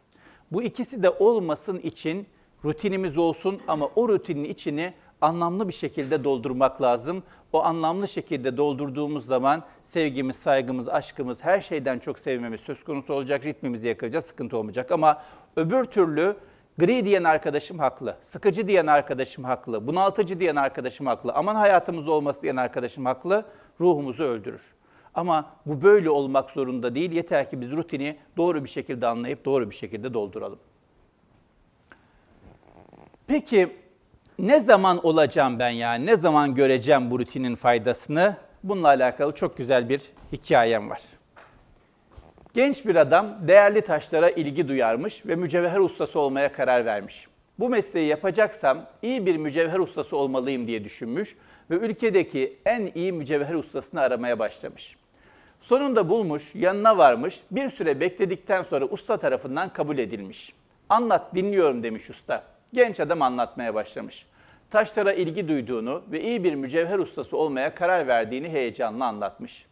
Bu ikisi de olmasın için rutinimiz olsun ama o rutinin içini anlamlı bir şekilde doldurmak lazım. O anlamlı şekilde doldurduğumuz zaman sevgimiz, saygımız, aşkımız, her şeyden çok sevmemiz söz konusu olacak. Ritmimizi yakalayacağız, sıkıntı olmayacak. Ama öbür türlü gri diyen arkadaşım haklı, sıkıcı diyen arkadaşım haklı, bunaltıcı diyen arkadaşım haklı, aman hayatımız olması diyen arkadaşım haklı, ruhumuzu öldürür. Ama bu böyle olmak zorunda değil. Yeter ki biz rutini doğru bir şekilde anlayıp doğru bir şekilde dolduralım. Peki ne zaman olacağım ben yani? Ne zaman göreceğim bu rutinin faydasını? Bununla alakalı çok güzel bir hikayem var. Genç bir adam değerli taşlara ilgi duyarmış ve mücevher ustası olmaya karar vermiş. Bu mesleği yapacaksam iyi bir mücevher ustası olmalıyım diye düşünmüş ve ülkedeki en iyi mücevher ustasını aramaya başlamış. Sonunda bulmuş, yanına varmış, bir süre bekledikten sonra usta tarafından kabul edilmiş. Anlat, dinliyorum demiş usta. Genç adam anlatmaya başlamış. Taşlara ilgi duyduğunu ve iyi bir mücevher ustası olmaya karar verdiğini heyecanla anlatmış.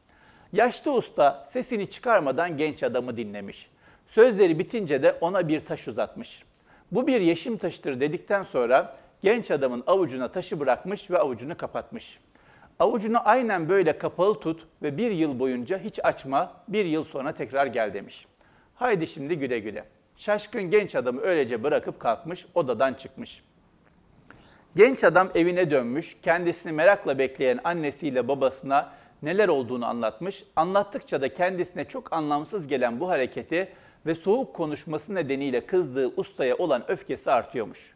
Yaşlı usta sesini çıkarmadan genç adamı dinlemiş. Sözleri bitince de ona bir taş uzatmış. Bu bir yeşim taşıdır dedikten sonra genç adamın avucuna taşı bırakmış ve avucunu kapatmış. Avucunu aynen böyle kapalı tut ve bir yıl boyunca hiç açma, bir yıl sonra tekrar gel demiş. Haydi şimdi güle güle. Şaşkın genç adamı öylece bırakıp kalkmış, odadan çıkmış. Genç adam evine dönmüş, kendisini merakla bekleyen annesiyle babasına neler olduğunu anlatmış. Anlattıkça da kendisine çok anlamsız gelen bu hareketi ve soğuk konuşması nedeniyle kızdığı ustaya olan öfkesi artıyormuş.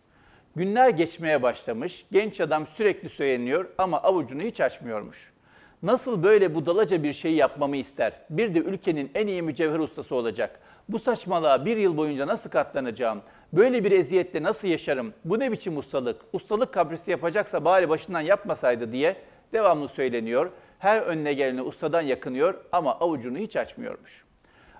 Günler geçmeye başlamış, genç adam sürekli söyleniyor ama avucunu hiç açmıyormuş. Nasıl böyle budalaca bir şeyi yapmamı ister? Bir de ülkenin en iyi mücevher ustası olacak. Bu saçmalığa bir yıl boyunca nasıl katlanacağım? Böyle bir eziyetle nasıl yaşarım? Bu ne biçim ustalık? Ustalık kaprisi yapacaksa bari başından yapmasaydı diye devamlı söyleniyor. Her önüne geleni ustadan yakınıyor ama avucunu hiç açmıyormuş.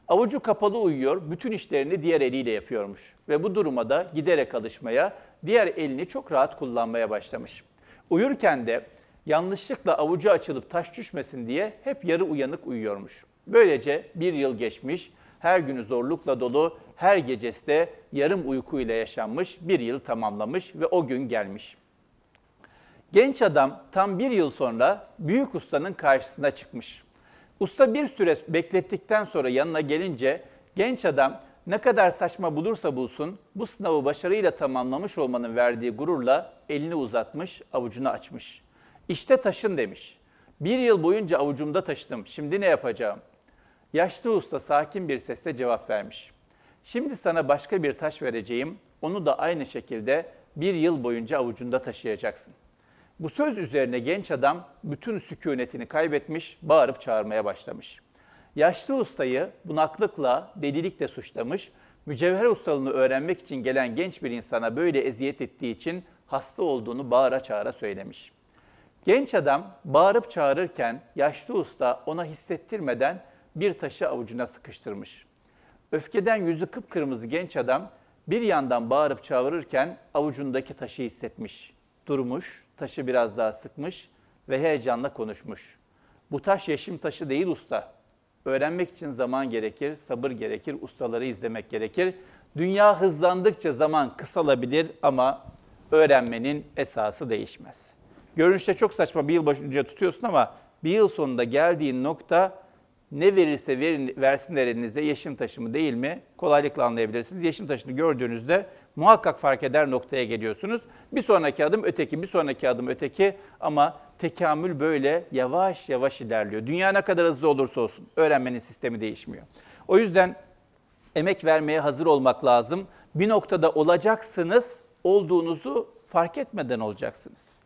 Avucu kapalı uyuyor, bütün işlerini diğer eliyle yapıyormuş. Ve bu duruma da giderek alışmaya, diğer elini çok rahat kullanmaya başlamış. Uyurken de yanlışlıkla avucu açılıp taş düşmesin diye hep yarı uyanık uyuyormuş. Böylece bir yıl geçmiş, her günü zorlukla dolu, her gecesi de yarım uykuyla yaşanmış, bir yıl tamamlamış ve o gün gelmiş. Genç adam tam bir yıl sonra büyük ustanın karşısına çıkmış. Usta bir süre beklettikten sonra yanına gelince genç adam ne kadar saçma bulursa bulsun bu sınavı başarıyla tamamlamış olmanın verdiği gururla elini uzatmış, avucunu açmış. İşte taşın demiş. Bir yıl boyunca avucumda taşıdım, şimdi ne yapacağım? Yaşlı usta sakin bir sesle cevap vermiş. Şimdi sana başka bir taş vereceğim, onu da aynı şekilde bir yıl boyunca avucunda taşıyacaksın. Bu söz üzerine genç adam bütün sükunetini kaybetmiş, bağırıp çağırmaya başlamış. Yaşlı ustayı bunaklıkla, delilikle suçlamış, mücevher ustalığını öğrenmek için gelen genç bir insana böyle eziyet ettiği için hasta olduğunu bağıra çağıra söylemiş. Genç adam bağırıp çağırırken yaşlı usta ona hissettirmeden bir taşı avucuna sıkıştırmış. Öfkeden yüzü kıpkırmızı genç adam bir yandan bağırıp çağırırken avucundaki taşı hissetmiş. Durmuş, taşı biraz daha sıkmış ve heyecanla konuşmuş. Bu taş yeşim taşı değil usta. Öğrenmek için zaman gerekir, sabır gerekir, ustaları izlemek gerekir. Dünya hızlandıkça zaman kısalabilir ama öğrenmenin esası değişmez. Görünüşte çok saçma bir yıl boyunca tutuyorsun ama bir yıl sonunda geldiğin nokta ne verirse verin, versinler elinize yeşim taşı mı değil mi kolaylıkla anlayabilirsiniz. Yeşim taşını gördüğünüzde muhakkak fark eder noktaya geliyorsunuz. Bir sonraki adım öteki, bir sonraki adım öteki ama tekamül böyle yavaş yavaş ilerliyor. Dünya ne kadar hızlı olursa olsun öğrenmenin sistemi değişmiyor. O yüzden emek vermeye hazır olmak lazım. Bir noktada olacaksınız, olduğunuzu fark etmeden olacaksınız.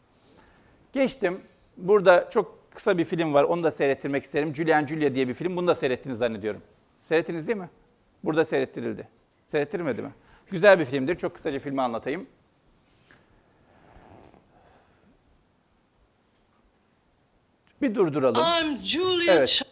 Geçtim. Burada çok kısa bir film var. Onu da seyrettirmek isterim. Julian Julia diye bir film. Bunu da seyrettiniz zannediyorum. Seyrettiniz değil mi? Burada seyrettirildi. Seyrettirilmedi mi? Güzel bir filmdir. Çok kısaca filmi anlatayım. Bir durduralım. I'm Julia Evet.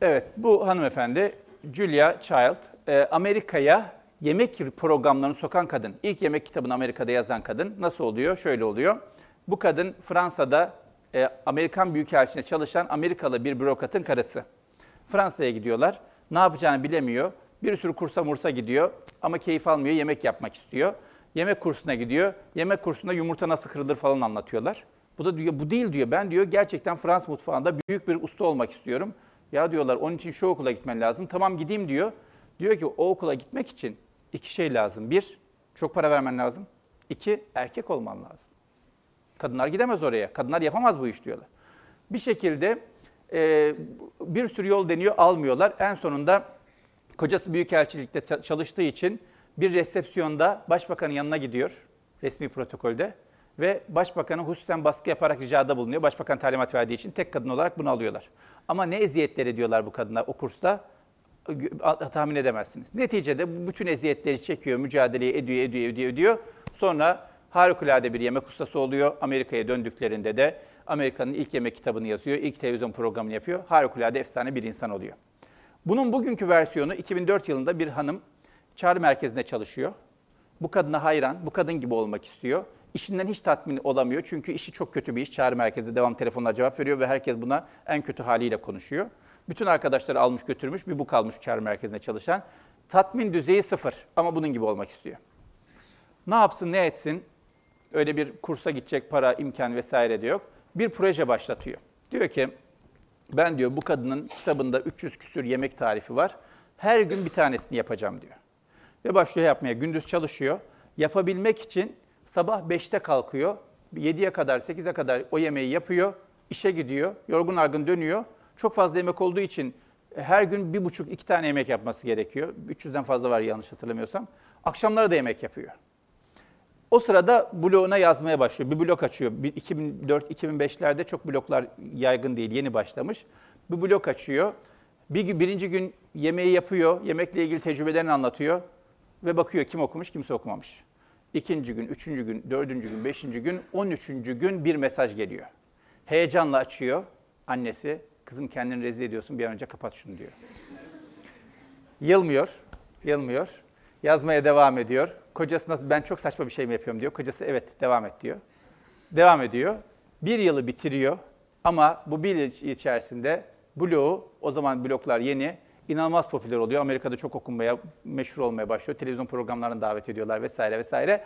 Evet, bu hanımefendi Julia Child, e, Amerika'ya yemek programlarını sokan kadın. İlk yemek kitabını Amerika'da yazan kadın. Nasıl oluyor? Şöyle oluyor. Bu kadın Fransa'da e, Amerikan Büyükelçiliğine çalışan Amerikalı bir bürokratın karısı. Fransa'ya gidiyorlar. Ne yapacağını bilemiyor. Bir sürü kursa mursa gidiyor ama keyif almıyor, yemek yapmak istiyor. Yemek kursuna gidiyor. Yemek kursunda yumurta nasıl kırılır falan anlatıyorlar. Bu da diyor bu değil diyor. Ben diyor gerçekten Fransız mutfağında büyük bir usta olmak istiyorum. Ya diyorlar onun için şu okula gitmen lazım. Tamam gideyim diyor. Diyor ki o okula gitmek için iki şey lazım. Bir, çok para vermen lazım. İki, erkek olman lazım. Kadınlar gidemez oraya. Kadınlar yapamaz bu iş diyorlar. Bir şekilde e, bir sürü yol deniyor, almıyorlar. En sonunda kocası büyükelçilikte çalıştığı için bir resepsiyonda başbakanın yanına gidiyor resmi protokolde ve başbakanı hususen baskı yaparak ricada bulunuyor. Başbakan talimat verdiği için tek kadın olarak bunu alıyorlar. Ama ne eziyetler ediyorlar bu kadınlar o kursta tahmin edemezsiniz. Neticede bütün eziyetleri çekiyor, mücadeleyi ediyor, ediyor, ediyor, ediyor. Sonra harikulade bir yemek ustası oluyor. Amerika'ya döndüklerinde de Amerika'nın ilk yemek kitabını yazıyor, ilk televizyon programını yapıyor. Harikulade efsane bir insan oluyor. Bunun bugünkü versiyonu 2004 yılında bir hanım çağrı merkezinde çalışıyor. Bu kadına hayran, bu kadın gibi olmak istiyor. İşinden hiç tatmin olamıyor çünkü işi çok kötü bir iş. Çağrı merkezinde devam telefonla cevap veriyor ve herkes buna en kötü haliyle konuşuyor. Bütün arkadaşları almış götürmüş, bir bu kalmış çağrı merkezinde çalışan. Tatmin düzeyi sıfır ama bunun gibi olmak istiyor. Ne yapsın, ne etsin? Öyle bir kursa gidecek para, imkan vesaire de yok. Bir proje başlatıyor. Diyor ki, ben diyor bu kadının kitabında 300 küsür yemek tarifi var. Her gün bir tanesini yapacağım diyor. Ve başlıyor yapmaya. Gündüz çalışıyor. Yapabilmek için sabah 5'te kalkıyor. 7'ye kadar, 8'e kadar o yemeği yapıyor. işe gidiyor. Yorgun argın dönüyor. Çok fazla yemek olduğu için her gün bir buçuk, iki tane yemek yapması gerekiyor. 300'den fazla var yanlış hatırlamıyorsam. Akşamları da yemek yapıyor. O sırada bloğuna yazmaya başlıyor. Bir blok açıyor. 2004-2005'lerde çok bloklar yaygın değil, yeni başlamış. Bir blok açıyor. Bir, birinci gün yemeği yapıyor, yemekle ilgili tecrübelerini anlatıyor ve bakıyor kim okumuş, kimse okumamış. İkinci gün, üçüncü gün, dördüncü gün, beşinci gün, on üçüncü gün bir mesaj geliyor. Heyecanla açıyor annesi. Kızım kendini rezil ediyorsun, bir an önce kapat şunu diyor. Yılmıyor, yılmıyor. Yazmaya devam ediyor. Kocası nasıl, ben çok saçma bir şey mi yapıyorum diyor. Kocası evet devam et diyor. Devam ediyor. Bir yılı bitiriyor. Ama bu bir yıl içerisinde bloğu, o zaman bloklar yeni, inanılmaz popüler oluyor. Amerika'da çok okunmaya, meşhur olmaya başlıyor. Televizyon programlarına davet ediyorlar vesaire vesaire.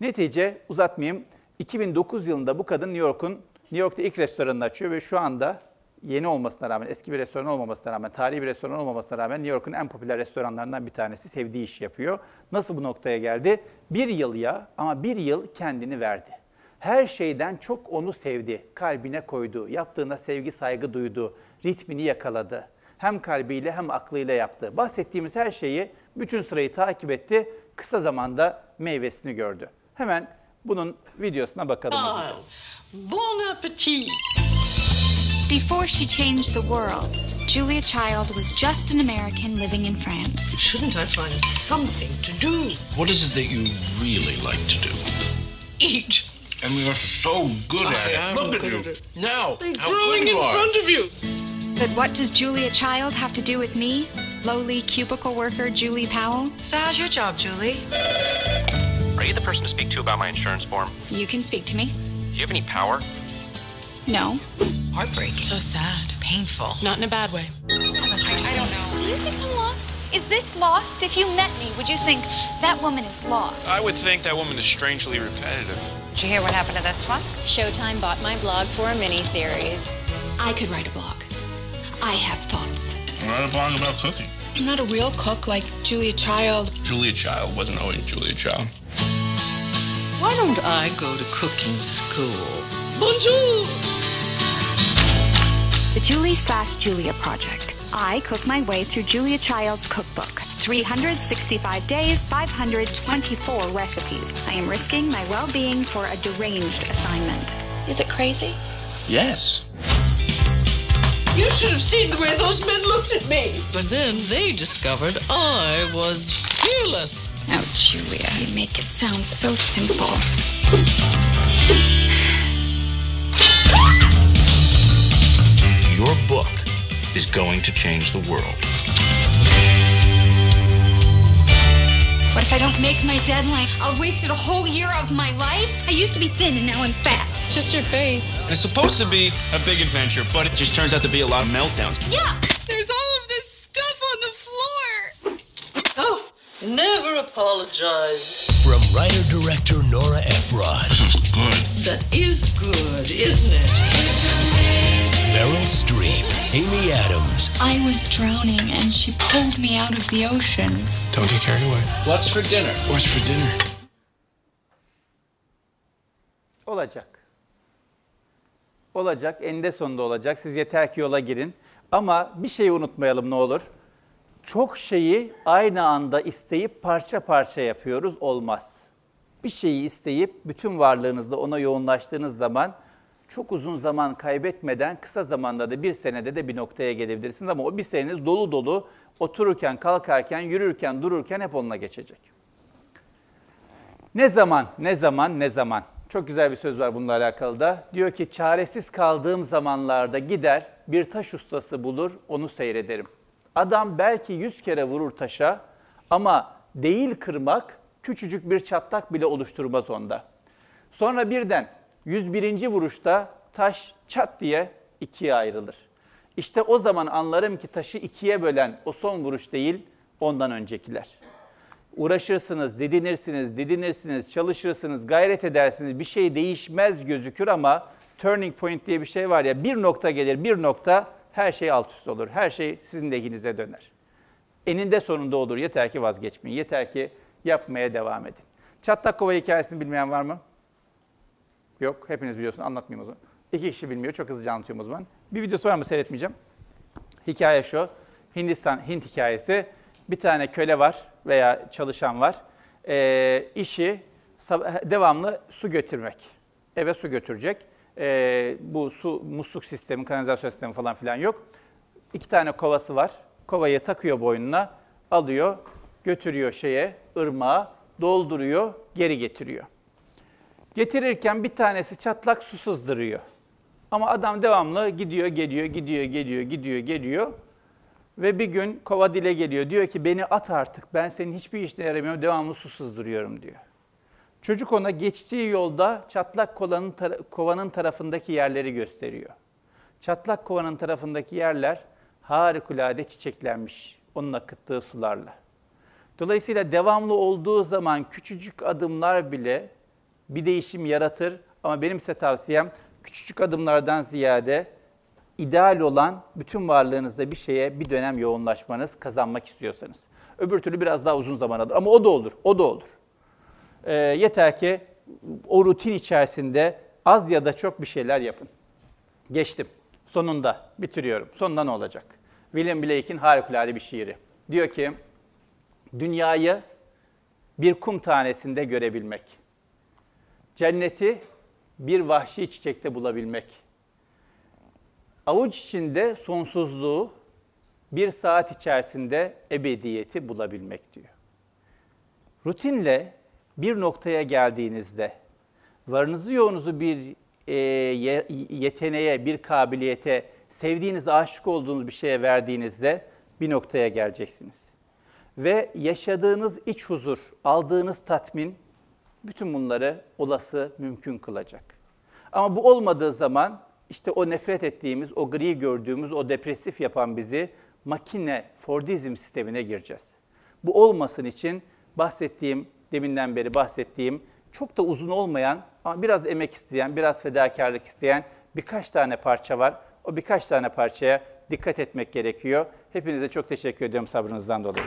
Netice uzatmayayım. 2009 yılında bu kadın New York'un New York'ta ilk restoranını açıyor ve şu anda yeni olmasına rağmen, eski bir restoran olmamasına rağmen, tarihi bir restoran olmamasına rağmen New York'un en popüler restoranlarından bir tanesi sevdiği işi yapıyor. Nasıl bu noktaya geldi? Bir yıl ya ama bir yıl kendini verdi. Her şeyden çok onu sevdi, kalbine koydu, yaptığına sevgi saygı duydu, ritmini yakaladı. Hem kalbiyle hem aklıyla yaptı. Bahsettiğimiz her şeyi, bütün sırayı takip etti, kısa zamanda meyvesini gördü. Hemen bunun videosuna bakalım. Bon appetit! Before she changed the world, Julia Child was just an American living in France. Shouldn't I find something to do? What is it that you really like to do? Eat! And you're so good I at it. Look at you. at it. Now, They're how growing good in are. front of you! But what does Julia Child have to do with me? Lowly cubicle worker Julie Powell? So, how's your job, Julie? Are you the person to speak to about my insurance form? You can speak to me. Do you have any power? No. Heartbreak. So sad. Painful. Not in a bad way. I, I don't know. Do you think I'm lost? Is this lost? If you met me, would you think that woman is lost? I would think that woman is strangely repetitive. Did you hear what happened to this one? Showtime bought my blog for a miniseries. I could write a blog. I have thoughts. Write a blog about cooking. I'm not a real cook like Julia Child. Julia Child wasn't always Julia Child. Why don't I go to cooking school? Bonjour! The Julie slash Julia Project. I cook my way through Julia Child's cookbook. 365 days, 524 recipes. I am risking my well being for a deranged assignment. Is it crazy? Yes. You should have seen the way those men looked at me. But then they discovered I was fearless. Oh, Julia, you make it sound so simple. Is going to change the world. What if I don't make my deadline? I've wasted a whole year of my life. I used to be thin and now I'm fat. Just your face. It's supposed to be a big adventure, but it just turns out to be a lot of meltdowns. Yeah, there's all of this stuff on the floor. Oh, never apologize. From writer director Nora Ephron. Good. That is good, isn't it? Meryl Streep. Amy Adams. I was drowning and she pulled me out of the ocean. Don't get carried away. What's for dinner? What's for dinner? Olacak. Olacak, eninde sonunda olacak. Siz yeter ki yola girin. Ama bir şeyi unutmayalım ne olur. Çok şeyi aynı anda isteyip parça parça yapıyoruz, olmaz. Bir şeyi isteyip bütün varlığınızla ona yoğunlaştığınız zaman çok uzun zaman kaybetmeden kısa zamanda da bir senede de bir noktaya gelebilirsiniz. Ama o bir seneniz dolu dolu otururken, kalkarken, yürürken, dururken hep onunla geçecek. Ne zaman, ne zaman, ne zaman? Çok güzel bir söz var bununla alakalı da. Diyor ki çaresiz kaldığım zamanlarda gider bir taş ustası bulur onu seyrederim. Adam belki yüz kere vurur taşa ama değil kırmak küçücük bir çatlak bile oluşturmaz onda. Sonra birden 101. vuruşta taş çat diye ikiye ayrılır. İşte o zaman anlarım ki taşı ikiye bölen o son vuruş değil ondan öncekiler. Uğraşırsınız, didinirsiniz, didinirsiniz, çalışırsınız, gayret edersiniz. Bir şey değişmez gözükür ama turning point diye bir şey var ya bir nokta gelir, bir nokta her şey alt üst olur. Her şey sizin lehinize döner. Eninde sonunda olur. Yeter ki vazgeçmeyin. Yeter ki yapmaya devam edin. Çatlak kova hikayesini bilmeyen var mı? Yok. Hepiniz biliyorsunuz. Anlatmayayım o zaman. İki kişi bilmiyor. Çok hızlıca anlatıyorum o zaman. Bir videosu var mı seyretmeyeceğim. Hikaye şu. Hindistan, Hint hikayesi. Bir tane köle var veya çalışan var. Ee, işi devamlı su götürmek. Eve su götürecek. Ee, bu su musluk sistemi, kanalizasyon sistemi falan filan yok. İki tane kovası var. Kovayı takıyor boynuna, alıyor, götürüyor şeye, ırmağa, dolduruyor, geri getiriyor. Getirirken bir tanesi çatlak su sızdırıyor. Ama adam devamlı gidiyor, geliyor, gidiyor, geliyor, gidiyor, geliyor. Ve bir gün kova dile geliyor. Diyor ki beni at artık. Ben senin hiçbir işine yaramıyorum. Devamlı su sızdırıyorum diyor. Çocuk ona geçtiği yolda çatlak kovanın, tara- kovanın tarafındaki yerleri gösteriyor. Çatlak kovanın tarafındaki yerler harikulade çiçeklenmiş onun akıttığı sularla. Dolayısıyla devamlı olduğu zaman küçücük adımlar bile bir değişim yaratır. Ama benim size tavsiyem küçücük adımlardan ziyade ideal olan bütün varlığınızda bir şeye bir dönem yoğunlaşmanız kazanmak istiyorsanız. Öbür türlü biraz daha uzun zaman alır ama o da olur, o da olur. Ee, yeter ki o rutin içerisinde az ya da çok bir şeyler yapın. Geçtim. Sonunda bitiriyorum. Sonunda ne olacak? William Blake'in harikulade bir şiiri. Diyor ki, dünyayı bir kum tanesinde görebilmek. Cenneti bir vahşi çiçekte bulabilmek. Avuç içinde sonsuzluğu bir saat içerisinde ebediyeti bulabilmek diyor. Rutinle bir noktaya geldiğinizde varınızı yoğunuzu bir e, ye- yeteneğe, bir kabiliyete, sevdiğiniz, aşık olduğunuz bir şeye verdiğinizde bir noktaya geleceksiniz. Ve yaşadığınız iç huzur, aldığınız tatmin bütün bunları olası, mümkün kılacak. Ama bu olmadığı zaman işte o nefret ettiğimiz, o gri gördüğümüz, o depresif yapan bizi makine, Fordizm sistemine gireceğiz. Bu olmasın için bahsettiğim, deminden beri bahsettiğim, çok da uzun olmayan ama biraz emek isteyen, biraz fedakarlık isteyen birkaç tane parça var. O birkaç tane parçaya dikkat etmek gerekiyor. Hepinize çok teşekkür ediyorum sabrınızdan dolayı.